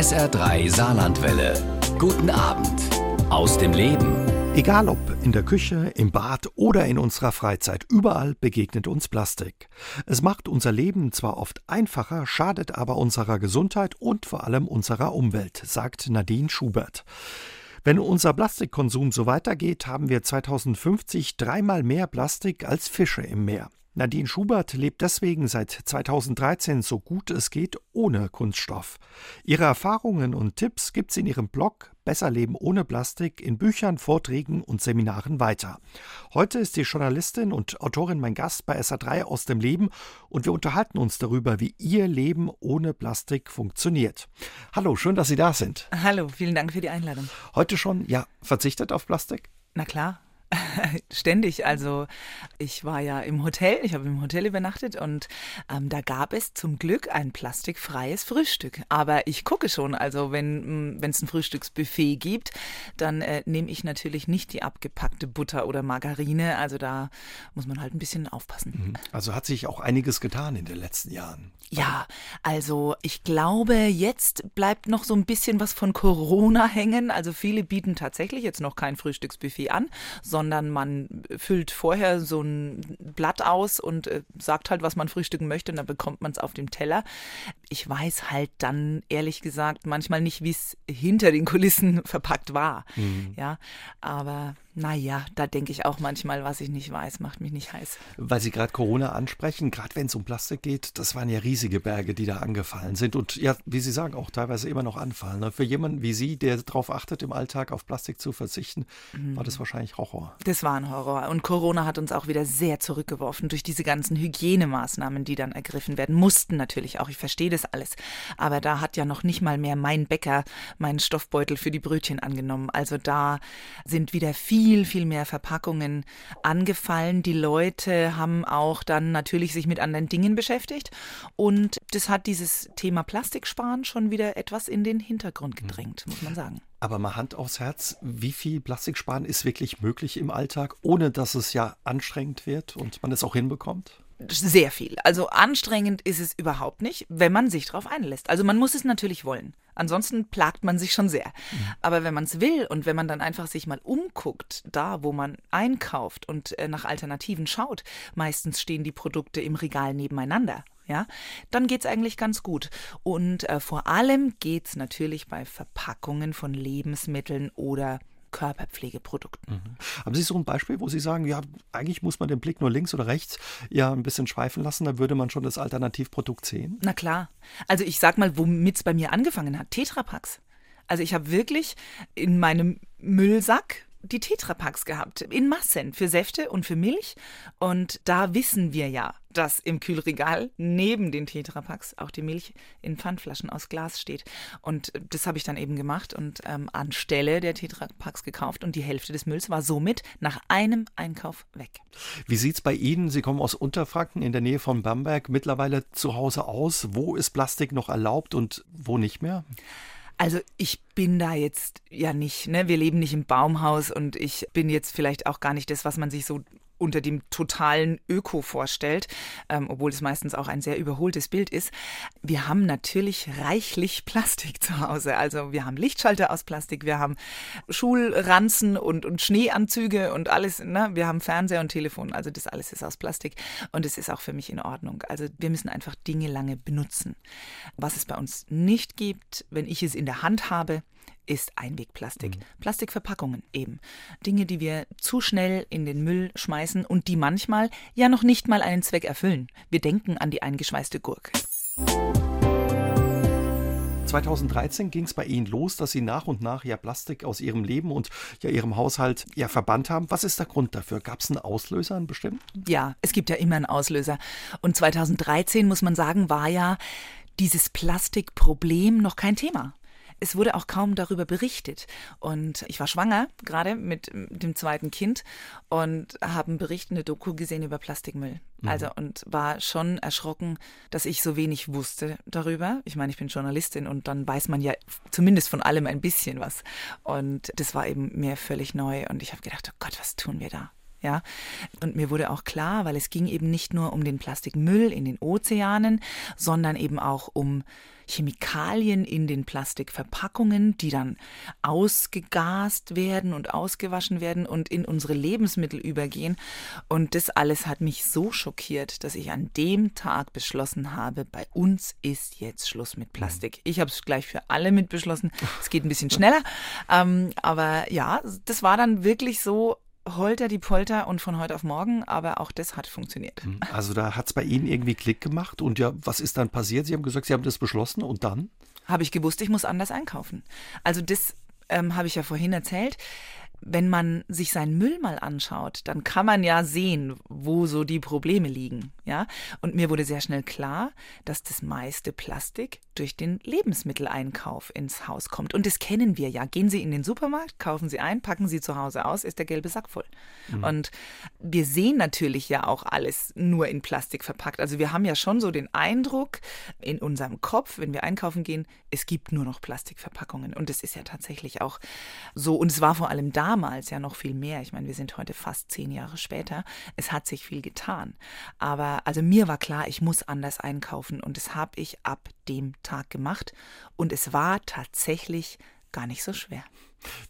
SR3 Saarlandwelle. Guten Abend aus dem Leben. Egal ob in der Küche, im Bad oder in unserer Freizeit, überall begegnet uns Plastik. Es macht unser Leben zwar oft einfacher, schadet aber unserer Gesundheit und vor allem unserer Umwelt, sagt Nadine Schubert. Wenn unser Plastikkonsum so weitergeht, haben wir 2050 dreimal mehr Plastik als Fische im Meer. Nadine Schubert lebt deswegen seit 2013 so gut es geht ohne Kunststoff. Ihre Erfahrungen und Tipps gibt sie in ihrem Blog Besser Leben ohne Plastik in Büchern, Vorträgen und Seminaren weiter. Heute ist die Journalistin und Autorin mein Gast bei SA3 aus dem Leben und wir unterhalten uns darüber, wie ihr Leben ohne Plastik funktioniert. Hallo, schön, dass Sie da sind. Hallo, vielen Dank für die Einladung. Heute schon, ja, verzichtet auf Plastik? Na klar, Ständig. Also ich war ja im Hotel, ich habe im Hotel übernachtet und ähm, da gab es zum Glück ein plastikfreies Frühstück. Aber ich gucke schon, also wenn mm, es ein Frühstücksbuffet gibt, dann äh, nehme ich natürlich nicht die abgepackte Butter oder Margarine. Also da muss man halt ein bisschen aufpassen. Mhm. Also hat sich auch einiges getan in den letzten Jahren. Ja, also ich glaube, jetzt bleibt noch so ein bisschen was von Corona hängen. Also viele bieten tatsächlich jetzt noch kein Frühstücksbuffet an, sondern man füllt vorher so ein Blatt aus und äh, sagt halt, was man frühstücken möchte und dann bekommt man es auf dem Teller. Ich weiß halt dann ehrlich gesagt manchmal nicht, wie es hinter den Kulissen verpackt war. Mhm. Ja, aber naja, da denke ich auch manchmal, was ich nicht weiß, macht mich nicht heiß. Weil Sie gerade Corona ansprechen, gerade wenn es um Plastik geht, das waren ja riesige Berge, die da angefallen sind und ja, wie Sie sagen, auch teilweise immer noch anfallen. Für jemanden wie Sie, der darauf achtet, im Alltag auf Plastik zu verzichten, mhm. war das wahrscheinlich Horror. Das war ein Horror. Und Corona hat uns auch wieder sehr zurückgeworfen durch diese ganzen Hygienemaßnahmen, die dann ergriffen werden mussten natürlich auch. Ich verstehe das alles. Aber da hat ja noch nicht mal mehr mein Bäcker meinen Stoffbeutel für die Brötchen angenommen. Also da sind wieder viel, viel mehr Verpackungen angefallen. Die Leute haben auch dann natürlich sich mit anderen Dingen beschäftigt und das hat dieses Thema Plastiksparen schon wieder etwas in den Hintergrund gedrängt, muss man sagen. Aber mal Hand aufs Herz, wie viel Plastiksparen ist wirklich möglich im Alltag, ohne dass es ja anstrengend wird und man es auch hinbekommt? Sehr viel. Also anstrengend ist es überhaupt nicht, wenn man sich darauf einlässt. Also man muss es natürlich wollen. Ansonsten plagt man sich schon sehr. Mhm. Aber wenn man es will und wenn man dann einfach sich mal umguckt, da wo man einkauft und äh, nach Alternativen schaut, meistens stehen die Produkte im Regal nebeneinander. Ja, dann es eigentlich ganz gut. Und äh, vor allem geht es natürlich bei Verpackungen von Lebensmitteln oder Körperpflegeprodukten. Mhm. Haben Sie so ein Beispiel, wo Sie sagen, ja, eigentlich muss man den Blick nur links oder rechts ja ein bisschen schweifen lassen, dann würde man schon das Alternativprodukt sehen? Na klar. Also ich sag mal, womit es bei mir angefangen hat, Tetrapacks. Also ich habe wirklich in meinem Müllsack die Tetrapacks gehabt, in Massen, für Säfte und für Milch. Und da wissen wir ja, dass im Kühlregal neben den Tetrapacks auch die Milch in Pfandflaschen aus Glas steht. Und das habe ich dann eben gemacht und ähm, anstelle der Tetrapacks gekauft und die Hälfte des Mülls war somit nach einem Einkauf weg. Wie sieht es bei Ihnen, Sie kommen aus Unterfranken in der Nähe von Bamberg, mittlerweile zu Hause aus? Wo ist Plastik noch erlaubt und wo nicht mehr? Also ich bin da jetzt ja nicht, ne? Wir leben nicht im Baumhaus und ich bin jetzt vielleicht auch gar nicht das, was man sich so unter dem totalen Öko vorstellt, ähm, obwohl es meistens auch ein sehr überholtes Bild ist. Wir haben natürlich reichlich Plastik zu Hause. Also wir haben Lichtschalter aus Plastik, wir haben Schulranzen und, und Schneeanzüge und alles. Ne? Wir haben Fernseher und Telefon. Also das alles ist aus Plastik und es ist auch für mich in Ordnung. Also wir müssen einfach Dinge lange benutzen. Was es bei uns nicht gibt, wenn ich es in der Hand habe, ist Einwegplastik. Mhm. Plastikverpackungen eben. Dinge, die wir zu schnell in den Müll schmeißen und die manchmal ja noch nicht mal einen Zweck erfüllen. Wir denken an die eingeschweißte Gurke. 2013 ging es bei Ihnen los, dass Sie nach und nach ja Plastik aus Ihrem Leben und ja Ihrem Haushalt ja verbannt haben. Was ist der Grund dafür? Gab es einen Auslöser, einen bestimmten? Ja, es gibt ja immer einen Auslöser. Und 2013, muss man sagen, war ja dieses Plastikproblem noch kein Thema es wurde auch kaum darüber berichtet. Und ich war schwanger, gerade mit dem zweiten Kind, und habe einen Bericht, eine Doku gesehen über Plastikmüll. Mhm. Also, und war schon erschrocken, dass ich so wenig wusste darüber. Ich meine, ich bin Journalistin und dann weiß man ja zumindest von allem ein bisschen was. Und das war eben mir völlig neu. Und ich habe gedacht, oh Gott, was tun wir da? Ja, und mir wurde auch klar, weil es ging eben nicht nur um den Plastikmüll in den Ozeanen, sondern eben auch um Chemikalien in den Plastikverpackungen, die dann ausgegast werden und ausgewaschen werden und in unsere Lebensmittel übergehen. Und das alles hat mich so schockiert, dass ich an dem Tag beschlossen habe, bei uns ist jetzt Schluss mit Plastik. Ich habe es gleich für alle mit beschlossen. Es geht ein bisschen schneller. Ähm, aber ja, das war dann wirklich so, Holter die Polter und von heute auf morgen, aber auch das hat funktioniert. Hm, also da hat es bei Ihnen irgendwie Klick gemacht und ja, was ist dann passiert? Sie haben gesagt, Sie haben das beschlossen und dann? Habe ich gewusst, ich muss anders einkaufen. Also das ähm, habe ich ja vorhin erzählt wenn man sich seinen Müll mal anschaut, dann kann man ja sehen, wo so die Probleme liegen, ja? Und mir wurde sehr schnell klar, dass das meiste Plastik durch den Lebensmitteleinkauf ins Haus kommt. Und das kennen wir ja. Gehen Sie in den Supermarkt, kaufen Sie ein, packen Sie zu Hause aus, ist der gelbe Sack voll. Mhm. Und wir sehen natürlich ja auch alles nur in Plastik verpackt. Also wir haben ja schon so den Eindruck in unserem Kopf, wenn wir einkaufen gehen, es gibt nur noch Plastikverpackungen. Und das ist ja tatsächlich auch so. Und es war vor allem da damals ja noch viel mehr. Ich meine, wir sind heute fast zehn Jahre später. Es hat sich viel getan. Aber also mir war klar, ich muss anders einkaufen und das habe ich ab dem Tag gemacht. Und es war tatsächlich gar nicht so schwer.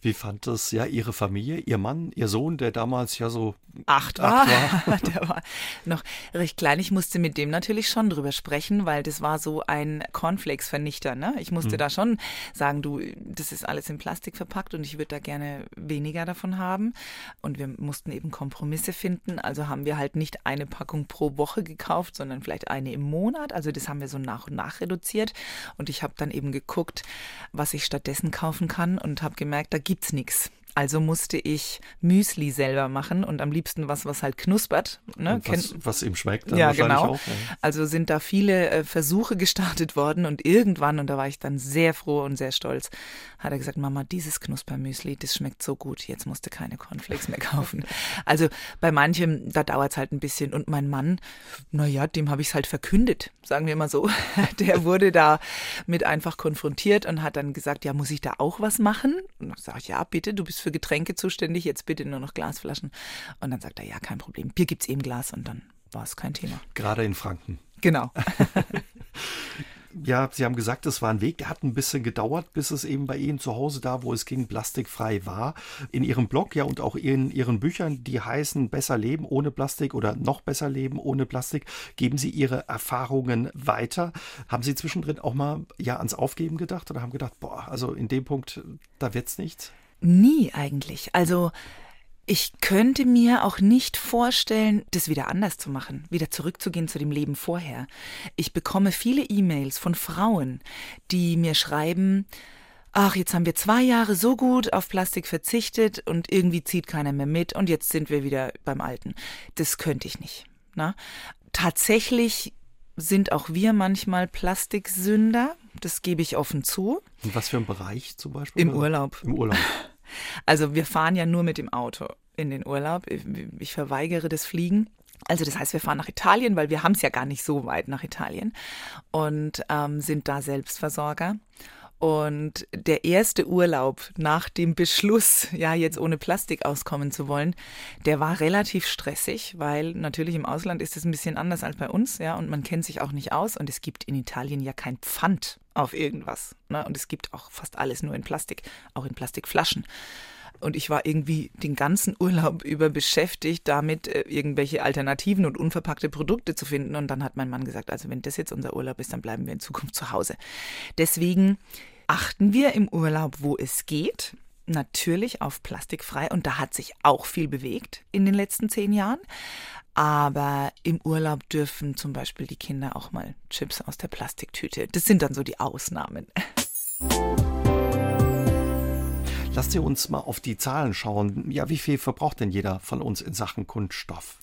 Wie fand das ja Ihre Familie, Ihr Mann, Ihr Sohn, der damals ja so acht war? Acht war. der war noch recht klein. Ich musste mit dem natürlich schon drüber sprechen, weil das war so ein Cornflakes-Vernichter. Ne? Ich musste hm. da schon sagen, du, das ist alles in Plastik verpackt und ich würde da gerne weniger davon haben. Und wir mussten eben Kompromisse finden. Also haben wir halt nicht eine Packung pro Woche gekauft, sondern vielleicht eine im Monat. Also das haben wir so nach und nach reduziert. Und ich habe dann eben geguckt, was ich stattdessen kaufen kann und habe gemerkt, gemerkt, da gibt's nichts. Also musste ich Müsli selber machen und am liebsten was, was halt knuspert. Ne? Was, was ihm schmeckt. Dann ja, genau. Auch, ja. Also sind da viele äh, Versuche gestartet worden und irgendwann, und da war ich dann sehr froh und sehr stolz, hat er gesagt, Mama, dieses Knuspermüsli, das schmeckt so gut, jetzt musst du keine Cornflakes mehr kaufen. also bei manchem, da dauert es halt ein bisschen. Und mein Mann, naja, dem habe ich es halt verkündet, sagen wir mal so. Der wurde da mit einfach konfrontiert und hat dann gesagt, ja, muss ich da auch was machen? Und dann sage ich, ja, bitte, du bist für Getränke zuständig, jetzt bitte nur noch Glasflaschen. Und dann sagt er, ja, kein Problem. Bier gibt es eben Glas und dann war es kein Thema. Gerade in Franken. Genau. ja, Sie haben gesagt, es war ein Weg, der hat ein bisschen gedauert, bis es eben bei Ihnen zu Hause da, wo es ging, plastikfrei war. In Ihrem Blog ja und auch in Ihren Büchern, die heißen Besser leben ohne Plastik oder noch besser leben ohne Plastik, geben Sie Ihre Erfahrungen weiter. Haben Sie zwischendrin auch mal ja ans Aufgeben gedacht oder haben gedacht, boah, also in dem Punkt, da wird's nichts? Nie eigentlich. Also ich könnte mir auch nicht vorstellen, das wieder anders zu machen, wieder zurückzugehen zu dem Leben vorher. Ich bekomme viele E-Mails von Frauen, die mir schreiben, ach, jetzt haben wir zwei Jahre so gut auf Plastik verzichtet und irgendwie zieht keiner mehr mit und jetzt sind wir wieder beim Alten. Das könnte ich nicht. Na? Tatsächlich sind auch wir manchmal Plastiksünder, das gebe ich offen zu. In was für ein Bereich zum Beispiel? Im Urlaub. Im Urlaub. Also wir fahren ja nur mit dem Auto in den Urlaub. Ich verweigere das Fliegen. Also das heißt, wir fahren nach Italien, weil wir haben es ja gar nicht so weit nach Italien und ähm, sind da Selbstversorger. Und der erste Urlaub nach dem Beschluss, ja, jetzt ohne Plastik auskommen zu wollen, der war relativ stressig, weil natürlich im Ausland ist es ein bisschen anders als bei uns, ja, und man kennt sich auch nicht aus und es gibt in Italien ja kein Pfand auf irgendwas, ne, und es gibt auch fast alles nur in Plastik, auch in Plastikflaschen. Und ich war irgendwie den ganzen Urlaub über beschäftigt, damit äh, irgendwelche Alternativen und unverpackte Produkte zu finden. Und dann hat mein Mann gesagt, also wenn das jetzt unser Urlaub ist, dann bleiben wir in Zukunft zu Hause. Deswegen achten wir im Urlaub, wo es geht, natürlich auf plastikfrei. Und da hat sich auch viel bewegt in den letzten zehn Jahren. Aber im Urlaub dürfen zum Beispiel die Kinder auch mal Chips aus der Plastiktüte. Das sind dann so die Ausnahmen. Lasst ihr uns mal auf die Zahlen schauen. Ja, wie viel verbraucht denn jeder von uns in Sachen Kunststoff?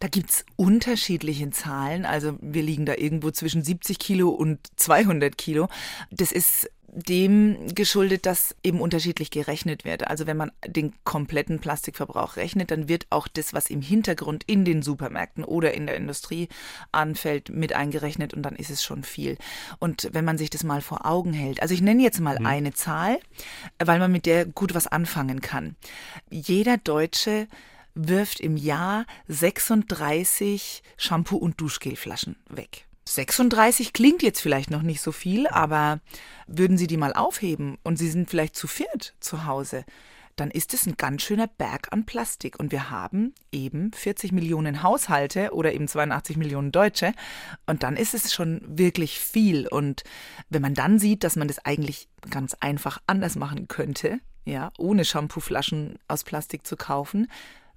Da gibt's unterschiedliche Zahlen. Also wir liegen da irgendwo zwischen 70 Kilo und 200 Kilo. Das ist dem geschuldet, dass eben unterschiedlich gerechnet wird. Also wenn man den kompletten Plastikverbrauch rechnet, dann wird auch das, was im Hintergrund in den Supermärkten oder in der Industrie anfällt, mit eingerechnet und dann ist es schon viel. Und wenn man sich das mal vor Augen hält, also ich nenne jetzt mal mhm. eine Zahl, weil man mit der gut was anfangen kann. Jeder Deutsche wirft im Jahr 36 Shampoo- und Duschgelflaschen weg. 36 klingt jetzt vielleicht noch nicht so viel, aber würden Sie die mal aufheben und Sie sind vielleicht zu viert zu Hause, dann ist es ein ganz schöner Berg an Plastik. Und wir haben eben 40 Millionen Haushalte oder eben 82 Millionen Deutsche. Und dann ist es schon wirklich viel. Und wenn man dann sieht, dass man das eigentlich ganz einfach anders machen könnte, ja, ohne Shampooflaschen aus Plastik zu kaufen,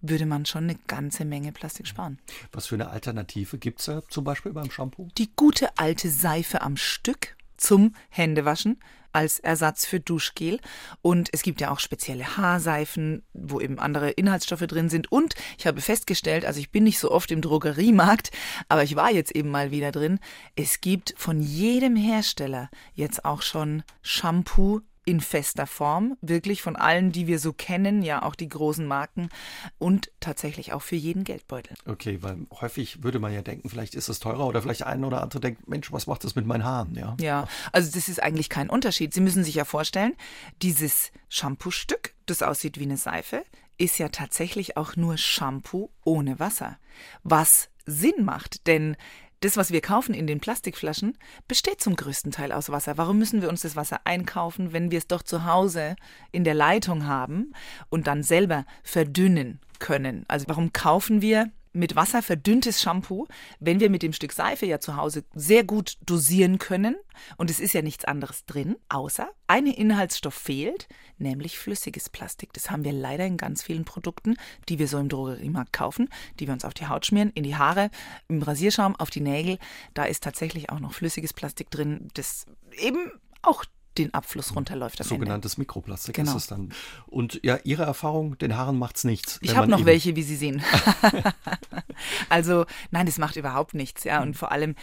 würde man schon eine ganze Menge Plastik sparen. Was für eine Alternative gibt es da zum Beispiel beim Shampoo? Die gute alte Seife am Stück zum Händewaschen als Ersatz für Duschgel. Und es gibt ja auch spezielle Haarseifen, wo eben andere Inhaltsstoffe drin sind. Und ich habe festgestellt, also ich bin nicht so oft im Drogeriemarkt, aber ich war jetzt eben mal wieder drin. Es gibt von jedem Hersteller jetzt auch schon Shampoo in fester Form, wirklich von allen, die wir so kennen, ja auch die großen Marken und tatsächlich auch für jeden Geldbeutel. Okay, weil häufig würde man ja denken, vielleicht ist es teurer oder vielleicht ein oder andere denkt, Mensch, was macht das mit meinen Haaren? Ja, ja also das ist eigentlich kein Unterschied. Sie müssen sich ja vorstellen, dieses Shampoo-Stück, das aussieht wie eine Seife, ist ja tatsächlich auch nur Shampoo ohne Wasser. Was Sinn macht, denn das, was wir kaufen in den Plastikflaschen, besteht zum größten Teil aus Wasser. Warum müssen wir uns das Wasser einkaufen, wenn wir es doch zu Hause in der Leitung haben und dann selber verdünnen können? Also warum kaufen wir mit Wasser verdünntes Shampoo, wenn wir mit dem Stück Seife ja zu Hause sehr gut dosieren können und es ist ja nichts anderes drin, außer ein Inhaltsstoff fehlt, nämlich flüssiges Plastik. Das haben wir leider in ganz vielen Produkten, die wir so im Drogeriemarkt kaufen, die wir uns auf die Haut schmieren, in die Haare, im Rasierschaum, auf die Nägel. Da ist tatsächlich auch noch flüssiges Plastik drin, das eben auch den Abfluss runterläuft. Sogenanntes Ende. Mikroplastik genau. ist es dann. Und ja, Ihre Erfahrung, den Haaren macht es nichts. Ich habe noch welche, wie Sie sehen. also nein, das macht überhaupt nichts. Ja, und vor allem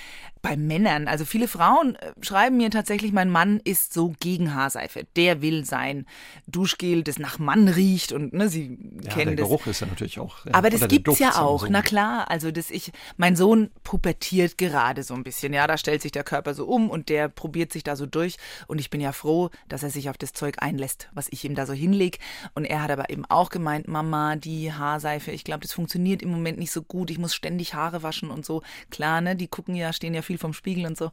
bei Männern. Also viele Frauen äh, schreiben mir tatsächlich, mein Mann ist so gegen Haarseife. Der will sein Duschgel, das nach Mann riecht und ne, Sie ja, kennen der das. Geruch ist ja natürlich auch. Ja, Aber das gibt's ja auch. So. Na klar, also das ich, mein Sohn pubertiert gerade so ein bisschen. Ja, da stellt sich der Körper so um und der probiert sich da so durch und ich bin bin ja froh, dass er sich auf das Zeug einlässt, was ich ihm da so hinlege. Und er hat aber eben auch gemeint, Mama, die Haarseife, ich glaube, das funktioniert im Moment nicht so gut. Ich muss ständig Haare waschen und so. Klar, ne, die gucken ja, stehen ja viel vom Spiegel und so.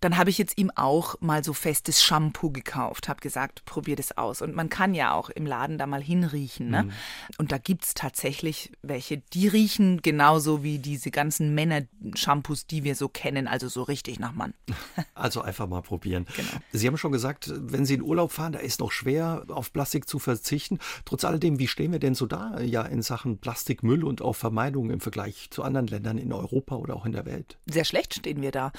Dann habe ich jetzt ihm auch mal so festes Shampoo gekauft, habe gesagt, probier das aus. Und man kann ja auch im Laden da mal hinriechen. Ne? Mhm. Und da gibt es tatsächlich welche, die riechen genauso wie diese ganzen Männer-Shampoos, die wir so kennen, also so richtig nach Mann. Also einfach mal probieren. Genau. Sie haben schon gesagt, gesagt, wenn Sie in Urlaub fahren, da ist noch schwer, auf Plastik zu verzichten. Trotz alledem, wie stehen wir denn so da ja in Sachen Plastikmüll und auch Vermeidung im Vergleich zu anderen Ländern in Europa oder auch in der Welt? Sehr schlecht stehen wir da.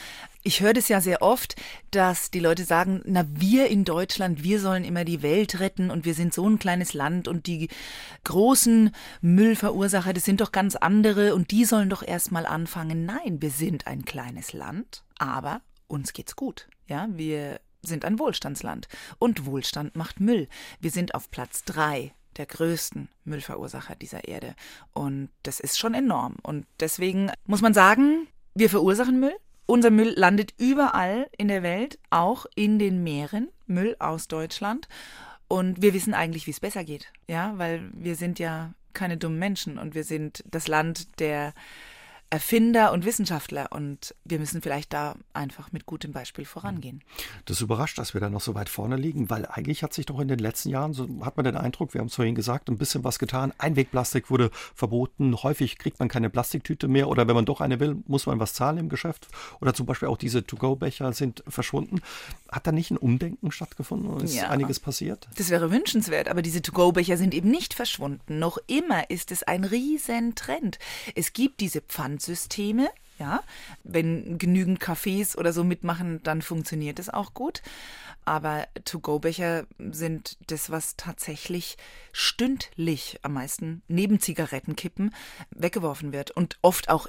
Ich höre das ja sehr oft, dass die Leute sagen, na wir in Deutschland, wir sollen immer die Welt retten und wir sind so ein kleines Land und die großen Müllverursacher, das sind doch ganz andere und die sollen doch erstmal anfangen. Nein, wir sind ein kleines Land, aber uns geht's gut. Ja, wir sind ein Wohlstandsland. Und Wohlstand macht Müll. Wir sind auf Platz drei der größten Müllverursacher dieser Erde. Und das ist schon enorm. Und deswegen muss man sagen, wir verursachen Müll. Unser Müll landet überall in der Welt, auch in den Meeren. Müll aus Deutschland. Und wir wissen eigentlich, wie es besser geht. Ja, weil wir sind ja keine dummen Menschen und wir sind das Land der Erfinder und Wissenschaftler und wir müssen vielleicht da einfach mit gutem Beispiel vorangehen. Das überrascht, dass wir da noch so weit vorne liegen, weil eigentlich hat sich doch in den letzten Jahren, so hat man den Eindruck, wir haben es vorhin gesagt, ein bisschen was getan. Einwegplastik wurde verboten. Häufig kriegt man keine Plastiktüte mehr oder wenn man doch eine will, muss man was zahlen im Geschäft. Oder zum Beispiel auch diese To-Go-Becher sind verschwunden. Hat da nicht ein Umdenken stattgefunden? Ist ja, einiges passiert? Das wäre wünschenswert, aber diese To-Go-Becher sind eben nicht verschwunden. Noch immer ist es ein Riesentrend. Es gibt diese Pfannen Pfandsysteme. Ja, wenn genügend Cafés oder so mitmachen, dann funktioniert es auch gut. Aber To-Go-Becher sind das, was tatsächlich stündlich am meisten neben Zigarettenkippen weggeworfen wird und oft auch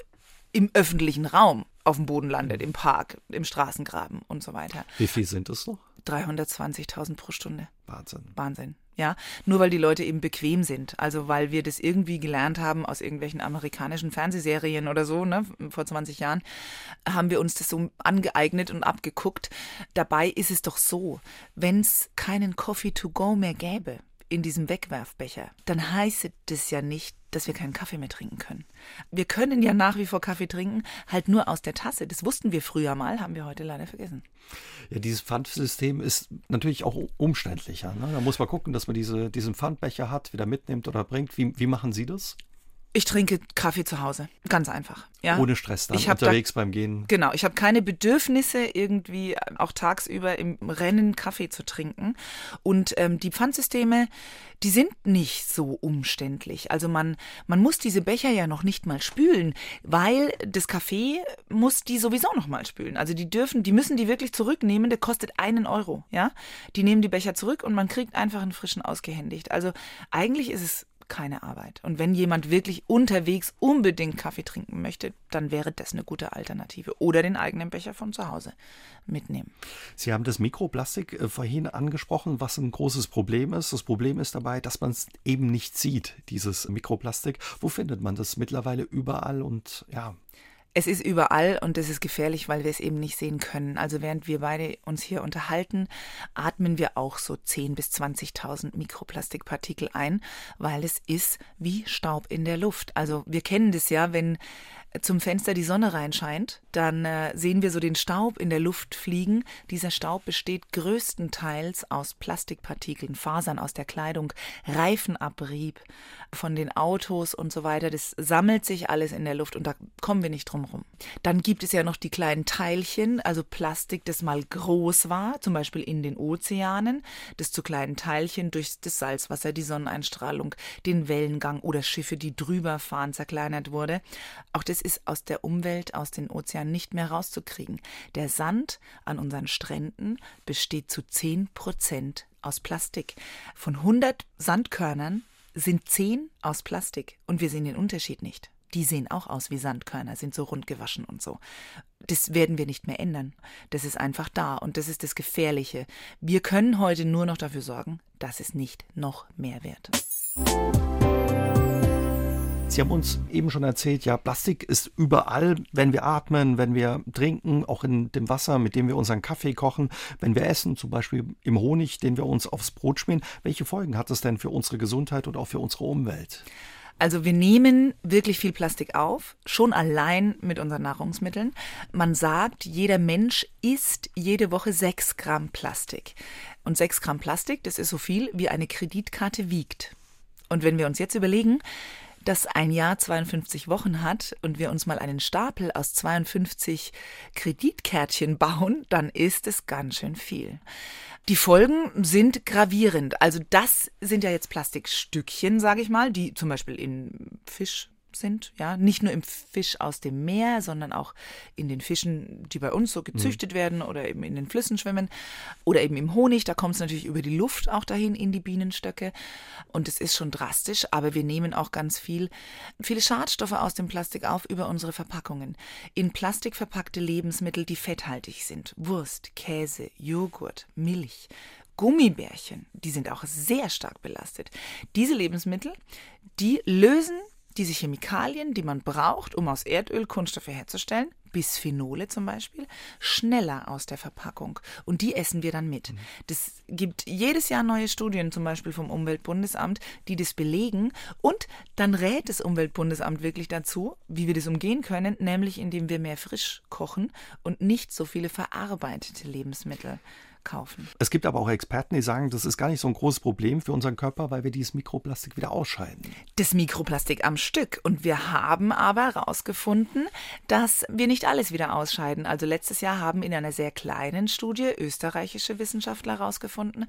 im öffentlichen Raum auf dem Boden landet, im Park, im Straßengraben und so weiter. Wie viel sind es noch? 320.000 pro Stunde. Wahnsinn. Wahnsinn. Ja, nur weil die Leute eben bequem sind. Also weil wir das irgendwie gelernt haben aus irgendwelchen amerikanischen Fernsehserien oder so, ne, vor 20 Jahren, haben wir uns das so angeeignet und abgeguckt. Dabei ist es doch so, wenn es keinen Coffee to go mehr gäbe in diesem Wegwerfbecher, dann heißt das ja nicht, dass wir keinen Kaffee mehr trinken können. Wir können ja nach wie vor Kaffee trinken, halt nur aus der Tasse. Das wussten wir früher mal, haben wir heute leider vergessen. Ja, dieses Pfandsystem ist natürlich auch umständlicher. Ne? Da muss man gucken, dass man diese, diesen Pfandbecher hat, wieder mitnimmt oder bringt. Wie, wie machen Sie das? Ich trinke Kaffee zu Hause, ganz einfach. Ja? Ohne Stress dann ich unterwegs da, beim Gehen. Genau, ich habe keine Bedürfnisse irgendwie auch tagsüber im Rennen Kaffee zu trinken. Und ähm, die Pfandsysteme, die sind nicht so umständlich. Also man, man muss diese Becher ja noch nicht mal spülen, weil das Kaffee muss die sowieso noch mal spülen. Also die dürfen, die müssen die wirklich zurücknehmen. Der kostet einen Euro. Ja, die nehmen die Becher zurück und man kriegt einfach einen frischen ausgehändigt. Also eigentlich ist es keine Arbeit. Und wenn jemand wirklich unterwegs unbedingt Kaffee trinken möchte, dann wäre das eine gute Alternative. Oder den eigenen Becher von zu Hause mitnehmen. Sie haben das Mikroplastik äh, vorhin angesprochen, was ein großes Problem ist. Das Problem ist dabei, dass man es eben nicht sieht, dieses Mikroplastik. Wo findet man das mittlerweile überall und ja, es ist überall und es ist gefährlich, weil wir es eben nicht sehen können. Also während wir beide uns hier unterhalten, atmen wir auch so 10.000 bis 20.000 Mikroplastikpartikel ein, weil es ist wie Staub in der Luft. Also wir kennen das ja, wenn zum Fenster die Sonne reinscheint, dann äh, sehen wir so den Staub in der Luft fliegen. Dieser Staub besteht größtenteils aus Plastikpartikeln, Fasern aus der Kleidung, Reifenabrieb von den Autos und so weiter. Das sammelt sich alles in der Luft und da kommen wir nicht drum rum. Dann gibt es ja noch die kleinen Teilchen, also Plastik, das mal groß war, zum Beispiel in den Ozeanen, das zu kleinen Teilchen durch das Salzwasser, die Sonneneinstrahlung, den Wellengang oder Schiffe, die drüber fahren, zerkleinert wurde. Auch das ist aus der Umwelt, aus den Ozeanen nicht mehr rauszukriegen. Der Sand an unseren Stränden besteht zu 10 Prozent aus Plastik. Von 100 Sandkörnern sind 10 aus Plastik und wir sehen den Unterschied nicht. Die sehen auch aus wie Sandkörner, sind so rund gewaschen und so. Das werden wir nicht mehr ändern. Das ist einfach da und das ist das Gefährliche. Wir können heute nur noch dafür sorgen, dass es nicht noch mehr wird. Sie haben uns eben schon erzählt, ja, Plastik ist überall, wenn wir atmen, wenn wir trinken, auch in dem Wasser, mit dem wir unseren Kaffee kochen, wenn wir essen, zum Beispiel im Honig, den wir uns aufs Brot schmieren. Welche Folgen hat das denn für unsere Gesundheit und auch für unsere Umwelt? Also wir nehmen wirklich viel Plastik auf, schon allein mit unseren Nahrungsmitteln. Man sagt, jeder Mensch isst jede Woche sechs Gramm Plastik. Und sechs Gramm Plastik, das ist so viel, wie eine Kreditkarte wiegt. Und wenn wir uns jetzt überlegen, dass ein Jahr 52 Wochen hat und wir uns mal einen Stapel aus 52 Kreditkärtchen bauen, dann ist es ganz schön viel. Die Folgen sind gravierend. Also das sind ja jetzt Plastikstückchen, sage ich mal, die zum Beispiel in Fisch sind, ja, nicht nur im Fisch aus dem Meer, sondern auch in den Fischen, die bei uns so gezüchtet mhm. werden oder eben in den Flüssen schwimmen oder eben im Honig, da kommt es natürlich über die Luft auch dahin in die Bienenstöcke und es ist schon drastisch, aber wir nehmen auch ganz viel viele Schadstoffe aus dem Plastik auf über unsere Verpackungen. In Plastik verpackte Lebensmittel, die fetthaltig sind, Wurst, Käse, Joghurt, Milch, Gummibärchen, die sind auch sehr stark belastet. Diese Lebensmittel, die lösen diese Chemikalien, die man braucht, um aus Erdöl Kunststoffe herzustellen, Bisphenole zum Beispiel, schneller aus der Verpackung. Und die essen wir dann mit. Das gibt jedes Jahr neue Studien, zum Beispiel vom Umweltbundesamt, die das belegen. Und dann rät das Umweltbundesamt wirklich dazu, wie wir das umgehen können, nämlich indem wir mehr frisch kochen und nicht so viele verarbeitete Lebensmittel kaufen. Es gibt aber auch Experten, die sagen, das ist gar nicht so ein großes Problem für unseren Körper, weil wir dieses Mikroplastik wieder ausscheiden. Das Mikroplastik am Stück. Und wir haben aber herausgefunden, dass wir nicht alles wieder ausscheiden. Also letztes Jahr haben in einer sehr kleinen Studie österreichische Wissenschaftler herausgefunden,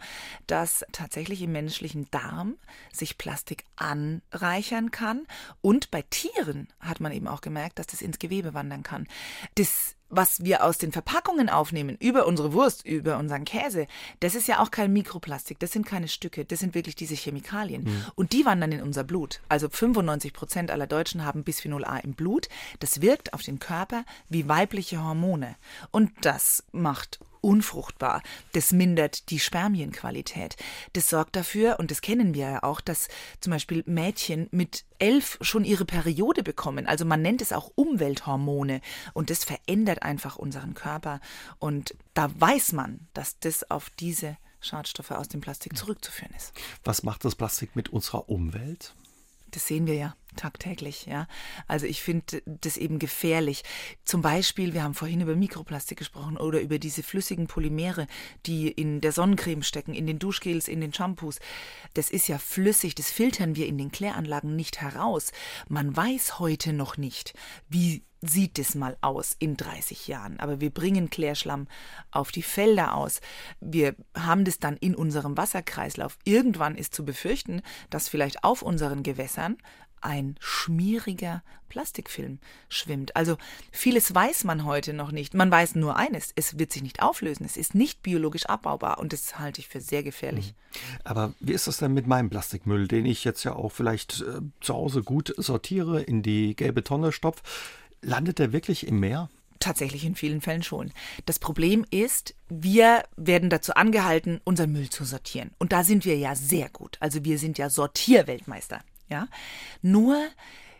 dass tatsächlich im menschlichen Darm sich Plastik anreichern kann. Und bei Tieren hat man eben auch gemerkt, dass das ins Gewebe wandern kann. Das was wir aus den Verpackungen aufnehmen, über unsere Wurst, über unseren Käse, das ist ja auch kein Mikroplastik, das sind keine Stücke, das sind wirklich diese Chemikalien. Mhm. Und die wandern in unser Blut. Also 95 Prozent aller Deutschen haben Bisphenol A im Blut. Das wirkt auf den Körper wie weibliche Hormone. Und das macht unfruchtbar. Das mindert die Spermienqualität. Das sorgt dafür, und das kennen wir ja auch, dass zum Beispiel Mädchen mit elf schon ihre Periode bekommen. Also man nennt es auch Umwelthormone. Und das verändert einfach unseren Körper. Und da weiß man, dass das auf diese Schadstoffe aus dem Plastik zurückzuführen ist. Was macht das Plastik mit unserer Umwelt? Das sehen wir ja. Tagtäglich, ja. Also ich finde das eben gefährlich. Zum Beispiel, wir haben vorhin über Mikroplastik gesprochen oder über diese flüssigen Polymere, die in der Sonnencreme stecken, in den Duschgels, in den Shampoos. Das ist ja flüssig, das filtern wir in den Kläranlagen nicht heraus. Man weiß heute noch nicht, wie sieht es mal aus in 30 Jahren. Aber wir bringen Klärschlamm auf die Felder aus. Wir haben das dann in unserem Wasserkreislauf. Irgendwann ist zu befürchten, dass vielleicht auf unseren Gewässern ein schmieriger Plastikfilm schwimmt. Also vieles weiß man heute noch nicht. Man weiß nur eines, es wird sich nicht auflösen. Es ist nicht biologisch abbaubar und das halte ich für sehr gefährlich. Mhm. Aber wie ist das denn mit meinem Plastikmüll, den ich jetzt ja auch vielleicht äh, zu Hause gut sortiere, in die gelbe Tonne stopfe? Landet der wirklich im Meer? Tatsächlich in vielen Fällen schon. Das Problem ist, wir werden dazu angehalten, unseren Müll zu sortieren. Und da sind wir ja sehr gut. Also wir sind ja Sortierweltmeister. Ja? Nur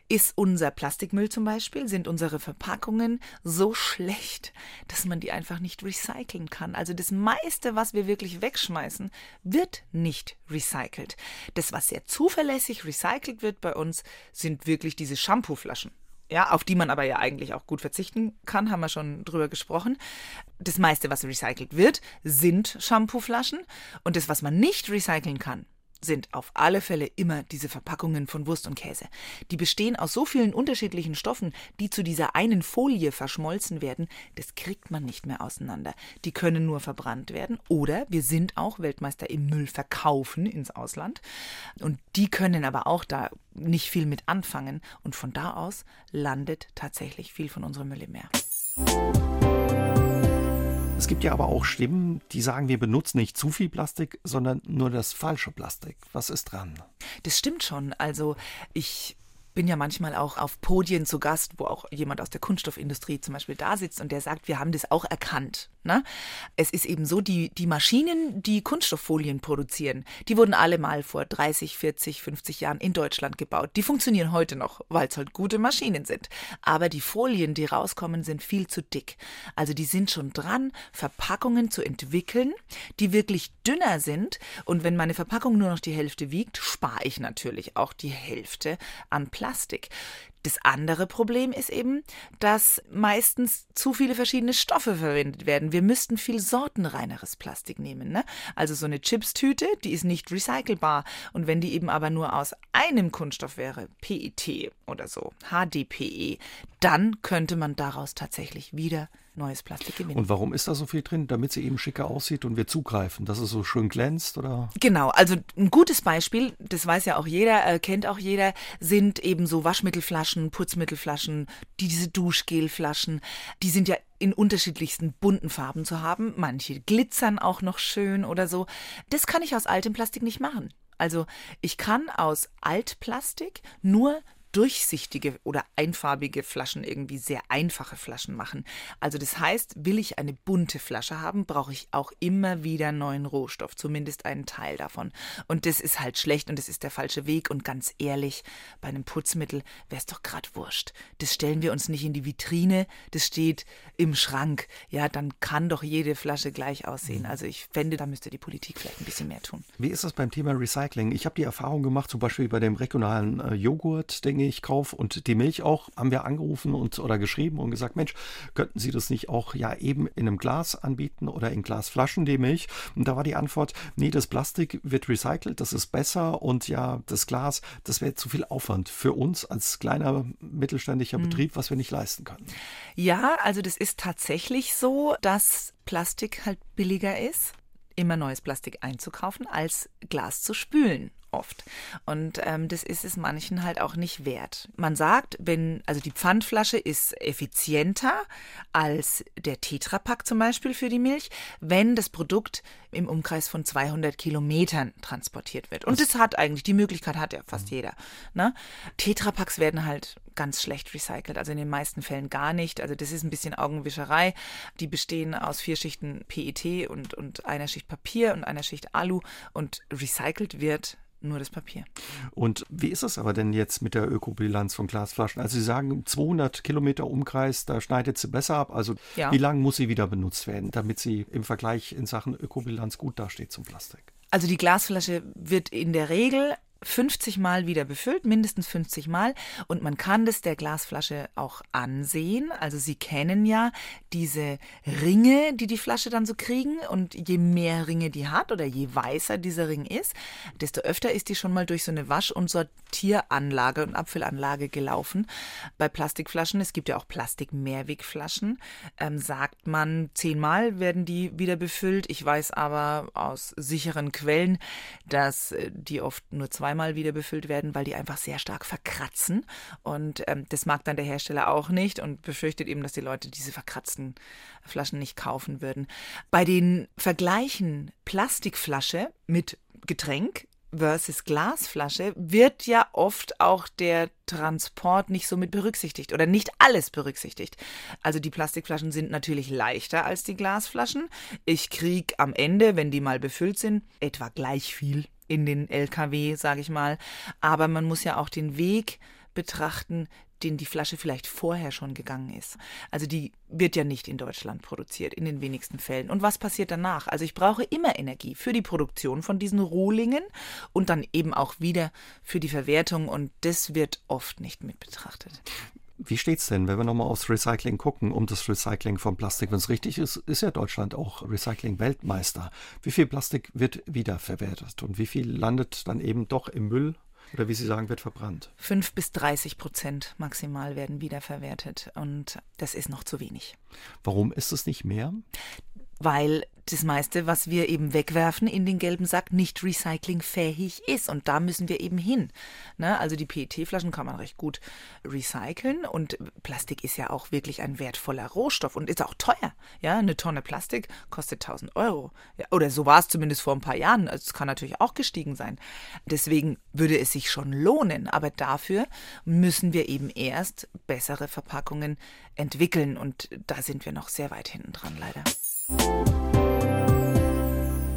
ist unser Plastikmüll zum Beispiel, sind unsere Verpackungen so schlecht, dass man die einfach nicht recyceln kann. Also das meiste, was wir wirklich wegschmeißen, wird nicht recycelt. Das, was sehr zuverlässig recycelt wird bei uns, sind wirklich diese Shampooflaschen. Ja, auf die man aber ja eigentlich auch gut verzichten kann, haben wir schon drüber gesprochen. Das meiste, was recycelt wird, sind Shampooflaschen. Und das, was man nicht recyceln kann, sind auf alle Fälle immer diese Verpackungen von Wurst und Käse. Die bestehen aus so vielen unterschiedlichen Stoffen, die zu dieser einen Folie verschmolzen werden, das kriegt man nicht mehr auseinander. Die können nur verbrannt werden oder wir sind auch Weltmeister im Müll verkaufen ins Ausland und die können aber auch da nicht viel mit anfangen und von da aus landet tatsächlich viel von unserem Müll im Meer. Es gibt ja aber auch Stimmen, die sagen, wir benutzen nicht zu viel Plastik, sondern nur das falsche Plastik. Was ist dran? Das stimmt schon. Also ich bin ja manchmal auch auf Podien zu Gast, wo auch jemand aus der Kunststoffindustrie zum Beispiel da sitzt und der sagt, wir haben das auch erkannt. Ne? Es ist eben so, die, die Maschinen, die Kunststofffolien produzieren, die wurden alle mal vor 30, 40, 50 Jahren in Deutschland gebaut. Die funktionieren heute noch, weil es halt gute Maschinen sind. Aber die Folien, die rauskommen, sind viel zu dick. Also die sind schon dran, Verpackungen zu entwickeln, die wirklich dünner sind. Und wenn meine Verpackung nur noch die Hälfte wiegt, spare ich natürlich auch die Hälfte an Plastik. Plastik. Das andere Problem ist eben, dass meistens zu viele verschiedene Stoffe verwendet werden. Wir müssten viel sortenreineres Plastik nehmen. Ne? Also so eine Chipstüte, die ist nicht recycelbar. Und wenn die eben aber nur aus einem Kunststoff wäre, PET oder so, HDPE, dann könnte man daraus tatsächlich wieder neues Plastik gewinnen. Und warum ist da so viel drin? Damit sie eben schicker aussieht und wir zugreifen, dass es so schön glänzt, oder? Genau, also ein gutes Beispiel, das weiß ja auch jeder, äh, kennt auch jeder, sind eben so Waschmittelflaschen, Putzmittelflaschen, diese Duschgelflaschen, die sind ja in unterschiedlichsten bunten Farben zu haben. Manche glitzern auch noch schön oder so. Das kann ich aus altem Plastik nicht machen. Also ich kann aus Altplastik nur durchsichtige oder einfarbige Flaschen irgendwie sehr einfache Flaschen machen. Also das heißt, will ich eine bunte Flasche haben, brauche ich auch immer wieder neuen Rohstoff, zumindest einen Teil davon. Und das ist halt schlecht und das ist der falsche Weg. Und ganz ehrlich, bei einem Putzmittel wäre es doch gerade wurscht. Das stellen wir uns nicht in die Vitrine, das steht im Schrank. Ja, dann kann doch jede Flasche gleich aussehen. Also ich fände, da müsste die Politik vielleicht ein bisschen mehr tun. Wie ist das beim Thema Recycling? Ich habe die Erfahrung gemacht, zum Beispiel bei dem regionalen äh, Joghurt, den ich kaufe und die Milch auch, haben wir angerufen und oder geschrieben und gesagt, Mensch, könnten Sie das nicht auch ja eben in einem Glas anbieten oder in Glasflaschen die Milch? Und da war die Antwort, nee, das Plastik wird recycelt, das ist besser und ja, das Glas, das wäre zu viel Aufwand für uns als kleiner mittelständischer mhm. Betrieb, was wir nicht leisten können. Ja, also das ist tatsächlich so, dass Plastik halt billiger ist immer neues Plastik einzukaufen, als Glas zu spülen oft. Und ähm, das ist es manchen halt auch nicht wert. Man sagt, wenn, also die Pfandflasche ist effizienter als der Tetrapack zum Beispiel für die Milch, wenn das Produkt im Umkreis von 200 Kilometern transportiert wird. Und das hat eigentlich, die Möglichkeit hat ja fast mhm. jeder. Ne? Tetrapacks werden halt ganz schlecht recycelt, also in den meisten Fällen gar nicht. Also das ist ein bisschen Augenwischerei. Die bestehen aus vier Schichten PET und, und einer Schicht Papier und einer Schicht Alu und recycelt wird nur das Papier. Und wie ist es aber denn jetzt mit der Ökobilanz von Glasflaschen? Also Sie sagen 200 Kilometer Umkreis, da schneidet sie besser ab. Also ja. wie lange muss sie wieder benutzt werden, damit sie im Vergleich in Sachen Ökobilanz gut dasteht zum Plastik? Also die Glasflasche wird in der Regel 50 Mal wieder befüllt, mindestens 50 Mal. Und man kann das der Glasflasche auch ansehen. Also Sie kennen ja diese Ringe, die die Flasche dann so kriegen. Und je mehr Ringe die hat oder je weißer dieser Ring ist, desto öfter ist die schon mal durch so eine Wasch- und Sortieranlage und Abfüllanlage gelaufen. Bei Plastikflaschen, es gibt ja auch Plastik-Mehrwegflaschen, ähm, sagt man, zehnmal werden die wieder befüllt. Ich weiß aber aus sicheren Quellen, dass äh, die oft nur zwei zweimal wieder befüllt werden, weil die einfach sehr stark verkratzen. Und ähm, das mag dann der Hersteller auch nicht und befürchtet eben, dass die Leute diese verkratzten Flaschen nicht kaufen würden. Bei den Vergleichen Plastikflasche mit Getränk versus Glasflasche wird ja oft auch der Transport nicht so mit berücksichtigt oder nicht alles berücksichtigt. Also die Plastikflaschen sind natürlich leichter als die Glasflaschen. Ich kriege am Ende, wenn die mal befüllt sind, etwa gleich viel in den LKW, sage ich mal. Aber man muss ja auch den Weg betrachten, den die Flasche vielleicht vorher schon gegangen ist. Also die wird ja nicht in Deutschland produziert, in den wenigsten Fällen. Und was passiert danach? Also ich brauche immer Energie für die Produktion von diesen Rohlingen und dann eben auch wieder für die Verwertung und das wird oft nicht mit betrachtet. Wie steht's denn, wenn wir nochmal aufs Recycling gucken, um das Recycling von Plastik? Wenn es richtig ist, ist ja Deutschland auch Recycling-Weltmeister. Wie viel Plastik wird wiederverwertet und wie viel landet dann eben doch im Müll oder wie Sie sagen, wird verbrannt? Fünf bis 30 Prozent maximal werden wiederverwertet und das ist noch zu wenig. Warum ist es nicht mehr? weil das meiste, was wir eben wegwerfen in den gelben Sack, nicht recyclingfähig ist. Und da müssen wir eben hin. Ne? Also die PET-Flaschen kann man recht gut recyceln. Und Plastik ist ja auch wirklich ein wertvoller Rohstoff und ist auch teuer. Ja, eine Tonne Plastik kostet 1000 Euro. Ja, oder so war es zumindest vor ein paar Jahren. Also es kann natürlich auch gestiegen sein. Deswegen würde es sich schon lohnen. Aber dafür müssen wir eben erst bessere Verpackungen entwickeln. Und da sind wir noch sehr weit hinten dran, leider.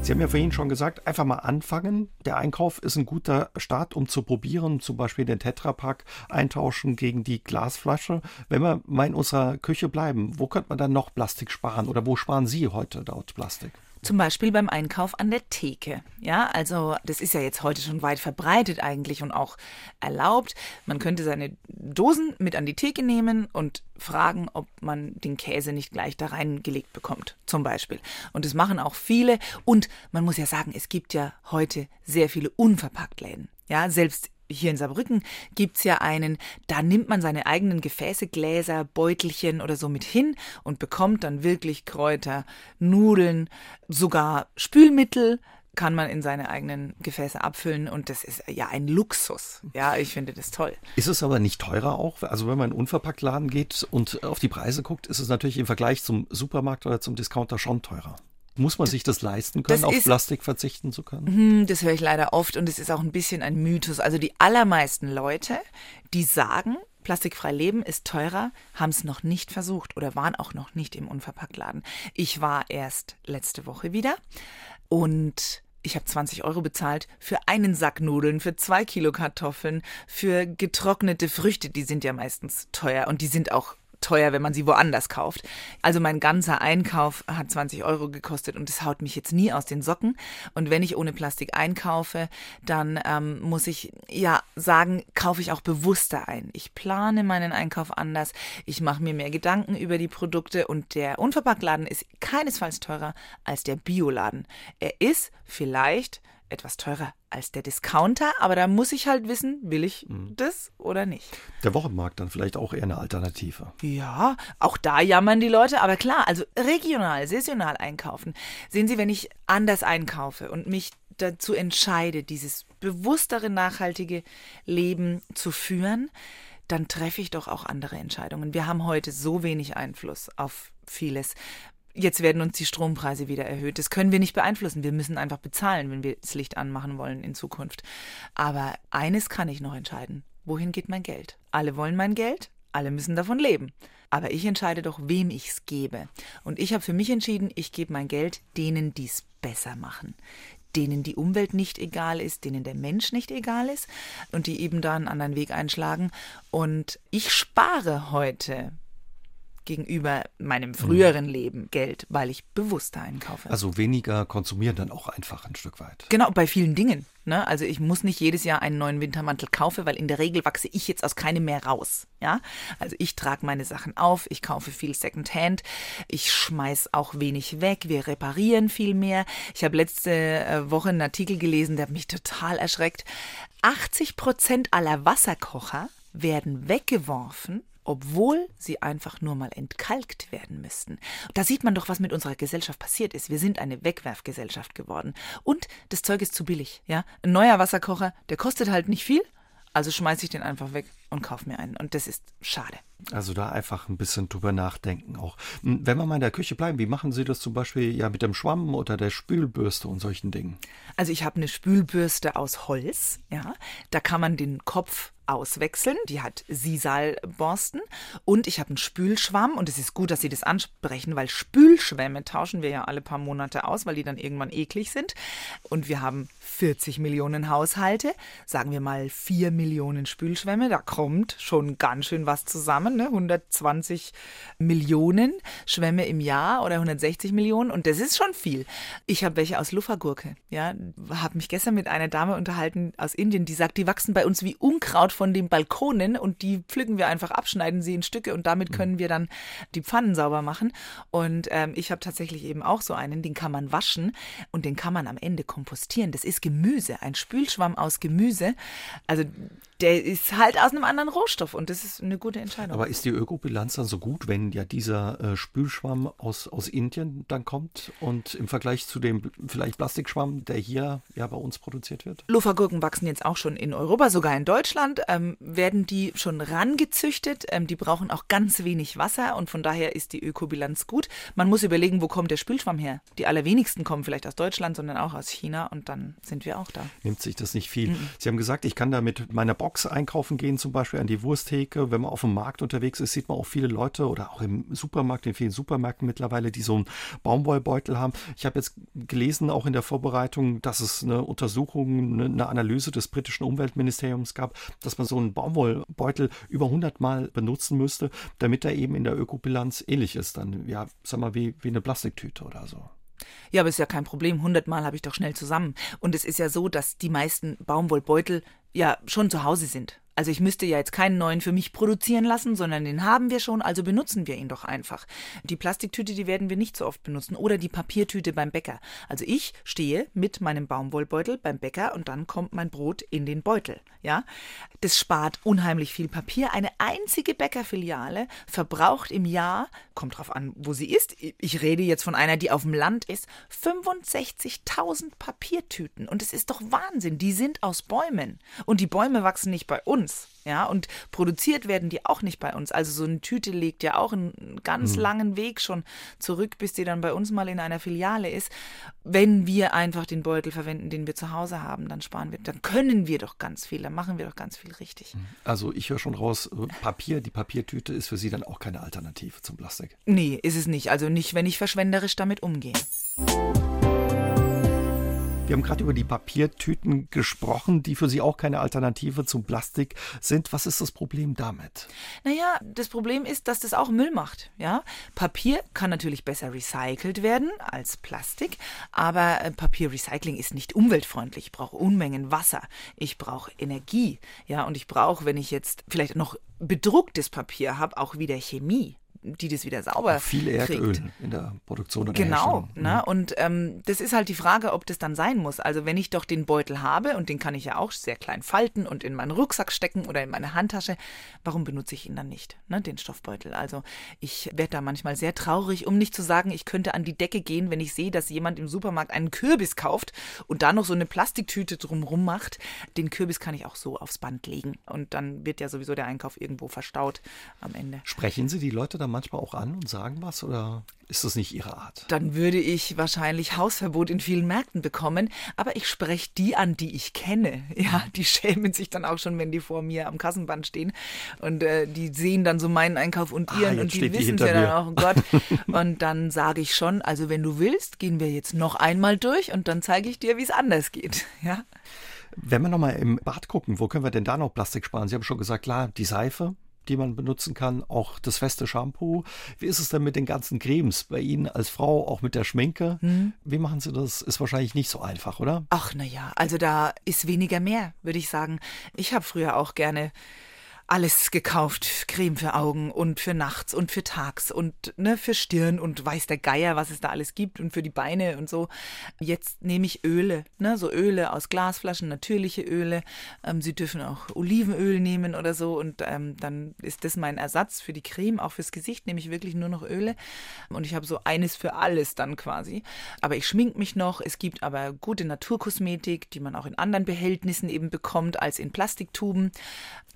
Sie haben ja vorhin schon gesagt, einfach mal anfangen. Der Einkauf ist ein guter Start, um zu probieren, zum Beispiel den Tetrapack eintauschen gegen die Glasflasche. Wenn wir mal in unserer Küche bleiben, wo könnte man dann noch Plastik sparen oder wo sparen Sie heute dort Plastik? Zum Beispiel beim Einkauf an der Theke. Ja, also das ist ja jetzt heute schon weit verbreitet eigentlich und auch erlaubt. Man könnte seine Dosen mit an die Theke nehmen und fragen, ob man den Käse nicht gleich da reingelegt bekommt, zum Beispiel. Und das machen auch viele. Und man muss ja sagen, es gibt ja heute sehr viele Unverpacktläden. Ja, selbst hier in Saarbrücken gibt's ja einen, da nimmt man seine eigenen Gefäße, Gläser, Beutelchen oder so mit hin und bekommt dann wirklich Kräuter, Nudeln, sogar Spülmittel kann man in seine eigenen Gefäße abfüllen und das ist ja ein Luxus. Ja, ich finde das toll. Ist es aber nicht teurer auch? Also wenn man in einen Unverpacktladen geht und auf die Preise guckt, ist es natürlich im Vergleich zum Supermarkt oder zum Discounter schon teurer. Muss man sich das leisten können, das auf ist, Plastik verzichten zu können? Hm, das höre ich leider oft und es ist auch ein bisschen ein Mythos. Also die allermeisten Leute, die sagen, plastikfrei leben ist teurer, haben es noch nicht versucht oder waren auch noch nicht im Unverpacktladen. Ich war erst letzte Woche wieder und ich habe 20 Euro bezahlt für einen Sack Nudeln, für zwei Kilo Kartoffeln, für getrocknete Früchte, die sind ja meistens teuer und die sind auch teuer, wenn man sie woanders kauft. Also mein ganzer Einkauf hat 20 Euro gekostet und es haut mich jetzt nie aus den Socken. Und wenn ich ohne Plastik einkaufe, dann ähm, muss ich ja sagen, kaufe ich auch bewusster ein. Ich plane meinen Einkauf anders. Ich mache mir mehr Gedanken über die Produkte und der Unverpacktladen ist keinesfalls teurer als der Bioladen. Er ist vielleicht etwas teurer als der Discounter, aber da muss ich halt wissen, will ich mhm. das oder nicht. Der Wochenmarkt dann vielleicht auch eher eine Alternative. Ja, auch da jammern die Leute, aber klar, also regional, saisonal einkaufen. Sehen Sie, wenn ich anders einkaufe und mich dazu entscheide, dieses bewusstere, nachhaltige Leben zu führen, dann treffe ich doch auch andere Entscheidungen. Wir haben heute so wenig Einfluss auf vieles. Jetzt werden uns die Strompreise wieder erhöht. Das können wir nicht beeinflussen. Wir müssen einfach bezahlen, wenn wir das Licht anmachen wollen in Zukunft. Aber eines kann ich noch entscheiden. Wohin geht mein Geld? Alle wollen mein Geld, alle müssen davon leben. Aber ich entscheide doch, wem ich es gebe. Und ich habe für mich entschieden, ich gebe mein Geld denen, die es besser machen. Denen die Umwelt nicht egal ist, denen der Mensch nicht egal ist und die eben da einen anderen Weg einschlagen. Und ich spare heute gegenüber meinem früheren mhm. Leben Geld, weil ich bewusster einkaufe. Also weniger konsumieren dann auch einfach ein Stück weit. Genau, bei vielen Dingen. Ne? Also ich muss nicht jedes Jahr einen neuen Wintermantel kaufen, weil in der Regel wachse ich jetzt aus keinem mehr raus. Ja, also ich trage meine Sachen auf, ich kaufe viel Secondhand, ich schmeiß auch wenig weg, wir reparieren viel mehr. Ich habe letzte äh, Woche einen Artikel gelesen, der hat mich total erschreckt. 80 Prozent aller Wasserkocher werden weggeworfen, obwohl sie einfach nur mal entkalkt werden müssten. Da sieht man doch, was mit unserer Gesellschaft passiert ist. Wir sind eine Wegwerfgesellschaft geworden. Und das Zeug ist zu billig. Ja? Ein neuer Wasserkocher, der kostet halt nicht viel, also schmeiße ich den einfach weg und kaufe mir einen. Und das ist schade. Also da einfach ein bisschen drüber nachdenken auch. Hm, wenn wir mal in der Küche bleiben, wie machen Sie das zum Beispiel ja mit dem Schwamm oder der Spülbürste und solchen Dingen? Also ich habe eine Spülbürste aus Holz, ja. Da kann man den Kopf auswechseln. Die hat Sisalborsten und ich habe einen Spülschwamm und es ist gut, dass Sie das ansprechen, weil Spülschwämme tauschen wir ja alle paar Monate aus, weil die dann irgendwann eklig sind. Und wir haben 40 Millionen Haushalte, sagen wir mal 4 Millionen Spülschwämme, da kommt schon ganz schön was zusammen, ne? 120 Millionen Schwämme im Jahr oder 160 Millionen und das ist schon viel. Ich habe welche aus Luffergurke, ja, habe mich gestern mit einer Dame unterhalten aus Indien, die sagt, die wachsen bei uns wie Unkraut von den Balkonen und die pflücken wir einfach ab, schneiden sie in Stücke und damit mhm. können wir dann die Pfannen sauber machen und ähm, ich habe tatsächlich eben auch so einen, den kann man waschen und den kann man am Ende kompostieren. Das ist Gemüse, ein Spülschwamm aus Gemüse. Also der ist halt aus einem anderen Rohstoff und das ist eine gute Entscheidung. Aber ist die Ökobilanz dann so gut, wenn ja dieser äh, Spülschwamm aus, aus Indien dann kommt und im Vergleich zu dem vielleicht Plastikschwamm, der hier ja bei uns produziert wird? Lufergurken wachsen jetzt auch schon in Europa, sogar in Deutschland, ähm, werden die schon rangezüchtet. Ähm, die brauchen auch ganz wenig Wasser und von daher ist die Ökobilanz gut. Man muss überlegen, wo kommt der Spülschwamm her? Die allerwenigsten kommen vielleicht aus Deutschland, sondern auch aus China und dann sind wir auch da. Nimmt sich das nicht viel. Mhm. Sie haben gesagt, ich kann da mit meiner Box einkaufen gehen, zum Beispiel an die Wursttheke. Wenn man auf dem Markt unterwegs ist, sieht man auch viele Leute oder auch im Supermarkt, in vielen Supermärkten mittlerweile, die so einen Baumwollbeutel haben. Ich habe jetzt gelesen, auch in der Vorbereitung, dass es eine Untersuchung, eine Analyse des britischen Umweltministeriums gab, dass man so einen Baumwollbeutel über 100 Mal benutzen müsste, damit er eben in der Ökobilanz ähnlich ist. Dann, ja, sag mal, wie, wie eine Plastiktüte oder so. Ja, aber ist ja kein Problem. Hundertmal habe ich doch schnell zusammen. Und es ist ja so, dass die meisten Baumwollbeutel ja schon zu Hause sind. Also ich müsste ja jetzt keinen neuen für mich produzieren lassen, sondern den haben wir schon, also benutzen wir ihn doch einfach. Die Plastiktüte, die werden wir nicht so oft benutzen oder die Papiertüte beim Bäcker. Also ich stehe mit meinem Baumwollbeutel beim Bäcker und dann kommt mein Brot in den Beutel, ja? Das spart unheimlich viel Papier. Eine einzige Bäckerfiliale verbraucht im Jahr, kommt drauf an, wo sie ist. Ich rede jetzt von einer, die auf dem Land ist, 65.000 Papiertüten und es ist doch Wahnsinn, die sind aus Bäumen und die Bäume wachsen nicht bei uns uns. Ja, und produziert werden die auch nicht bei uns. Also so eine Tüte legt ja auch einen ganz mhm. langen Weg schon zurück, bis die dann bei uns mal in einer Filiale ist. Wenn wir einfach den Beutel verwenden, den wir zu Hause haben, dann sparen wir, dann können wir doch ganz viel, dann machen wir doch ganz viel richtig. Mhm. Also ich höre schon raus, äh, Papier, die Papiertüte ist für Sie dann auch keine Alternative zum Plastik. Nee, ist es nicht. Also nicht, wenn ich verschwenderisch damit umgehe. Wir haben gerade über die Papiertüten gesprochen, die für Sie auch keine Alternative zum Plastik sind. Was ist das Problem damit? Naja, das Problem ist, dass das auch Müll macht. Ja? Papier kann natürlich besser recycelt werden als Plastik, aber äh, Papierrecycling ist nicht umweltfreundlich. Ich brauche Unmengen Wasser, ich brauche Energie, ja, und ich brauche, wenn ich jetzt vielleicht noch bedrucktes Papier habe, auch wieder Chemie die das wieder sauber Viel Erdöl kriegt. in der Produktion. Oder genau, ne? Mhm. und ähm, das ist halt die Frage, ob das dann sein muss. Also wenn ich doch den Beutel habe und den kann ich ja auch sehr klein falten und in meinen Rucksack stecken oder in meine Handtasche, warum benutze ich ihn dann nicht, ne? den Stoffbeutel? Also ich werde da manchmal sehr traurig, um nicht zu sagen, ich könnte an die Decke gehen, wenn ich sehe, dass jemand im Supermarkt einen Kürbis kauft und da noch so eine Plastiktüte drumrum macht. Den Kürbis kann ich auch so aufs Band legen und dann wird ja sowieso der Einkauf irgendwo verstaut am Ende. Sprechen Sie die Leute da manchmal auch an und sagen was oder ist das nicht Ihre Art? Dann würde ich wahrscheinlich Hausverbot in vielen Märkten bekommen, aber ich spreche die an, die ich kenne. Ja, die schämen sich dann auch schon, wenn die vor mir am Kassenband stehen und äh, die sehen dann so meinen Einkauf und ah, ihren ah, und die wissen ja dann auch, oh Gott. und dann sage ich schon, also wenn du willst, gehen wir jetzt noch einmal durch und dann zeige ich dir, wie es anders geht. Ja. Wenn wir nochmal im Bad gucken, wo können wir denn da noch Plastik sparen? Sie haben schon gesagt, klar, die Seife, die man benutzen kann, auch das feste Shampoo. Wie ist es denn mit den ganzen Cremes bei Ihnen als Frau, auch mit der Schminke? Mhm. Wie machen Sie das? Ist wahrscheinlich nicht so einfach, oder? Ach, naja, also da ist weniger mehr, würde ich sagen. Ich habe früher auch gerne alles gekauft. Creme für Augen und für nachts und für tags und ne, für Stirn und weiß der Geier, was es da alles gibt und für die Beine und so. Jetzt nehme ich Öle, ne, so Öle aus Glasflaschen, natürliche Öle. Ähm, Sie dürfen auch Olivenöl nehmen oder so und ähm, dann ist das mein Ersatz für die Creme. Auch fürs Gesicht nehme ich wirklich nur noch Öle und ich habe so eines für alles dann quasi. Aber ich schmink mich noch. Es gibt aber gute Naturkosmetik, die man auch in anderen Behältnissen eben bekommt als in Plastiktuben.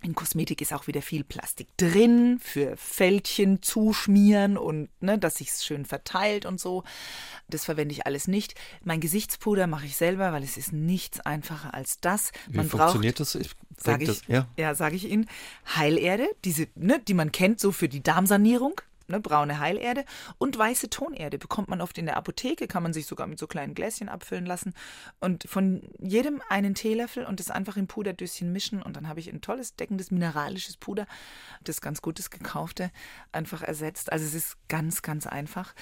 In Kosmetik ist auch wieder viel Plastik drin für Fältchen zuschmieren und ne, dass sich's schön verteilt und so. Das verwende ich alles nicht. Mein Gesichtspuder mache ich selber, weil es ist nichts einfacher als das. Man Wie funktioniert braucht, das? Ich, sag ich, das, ja, ja sage ich Ihnen. Heilerde, diese, ne, die man kennt so für die Darmsanierung ne, braune Heilerde und weiße Tonerde bekommt man oft in der Apotheke, kann man sich sogar mit so kleinen Gläschen abfüllen lassen und von jedem einen Teelöffel und das einfach im Puderdöschen mischen und dann habe ich ein tolles deckendes mineralisches Puder, das ganz gutes gekaufte, einfach ersetzt. Also es ist ganz, ganz einfach.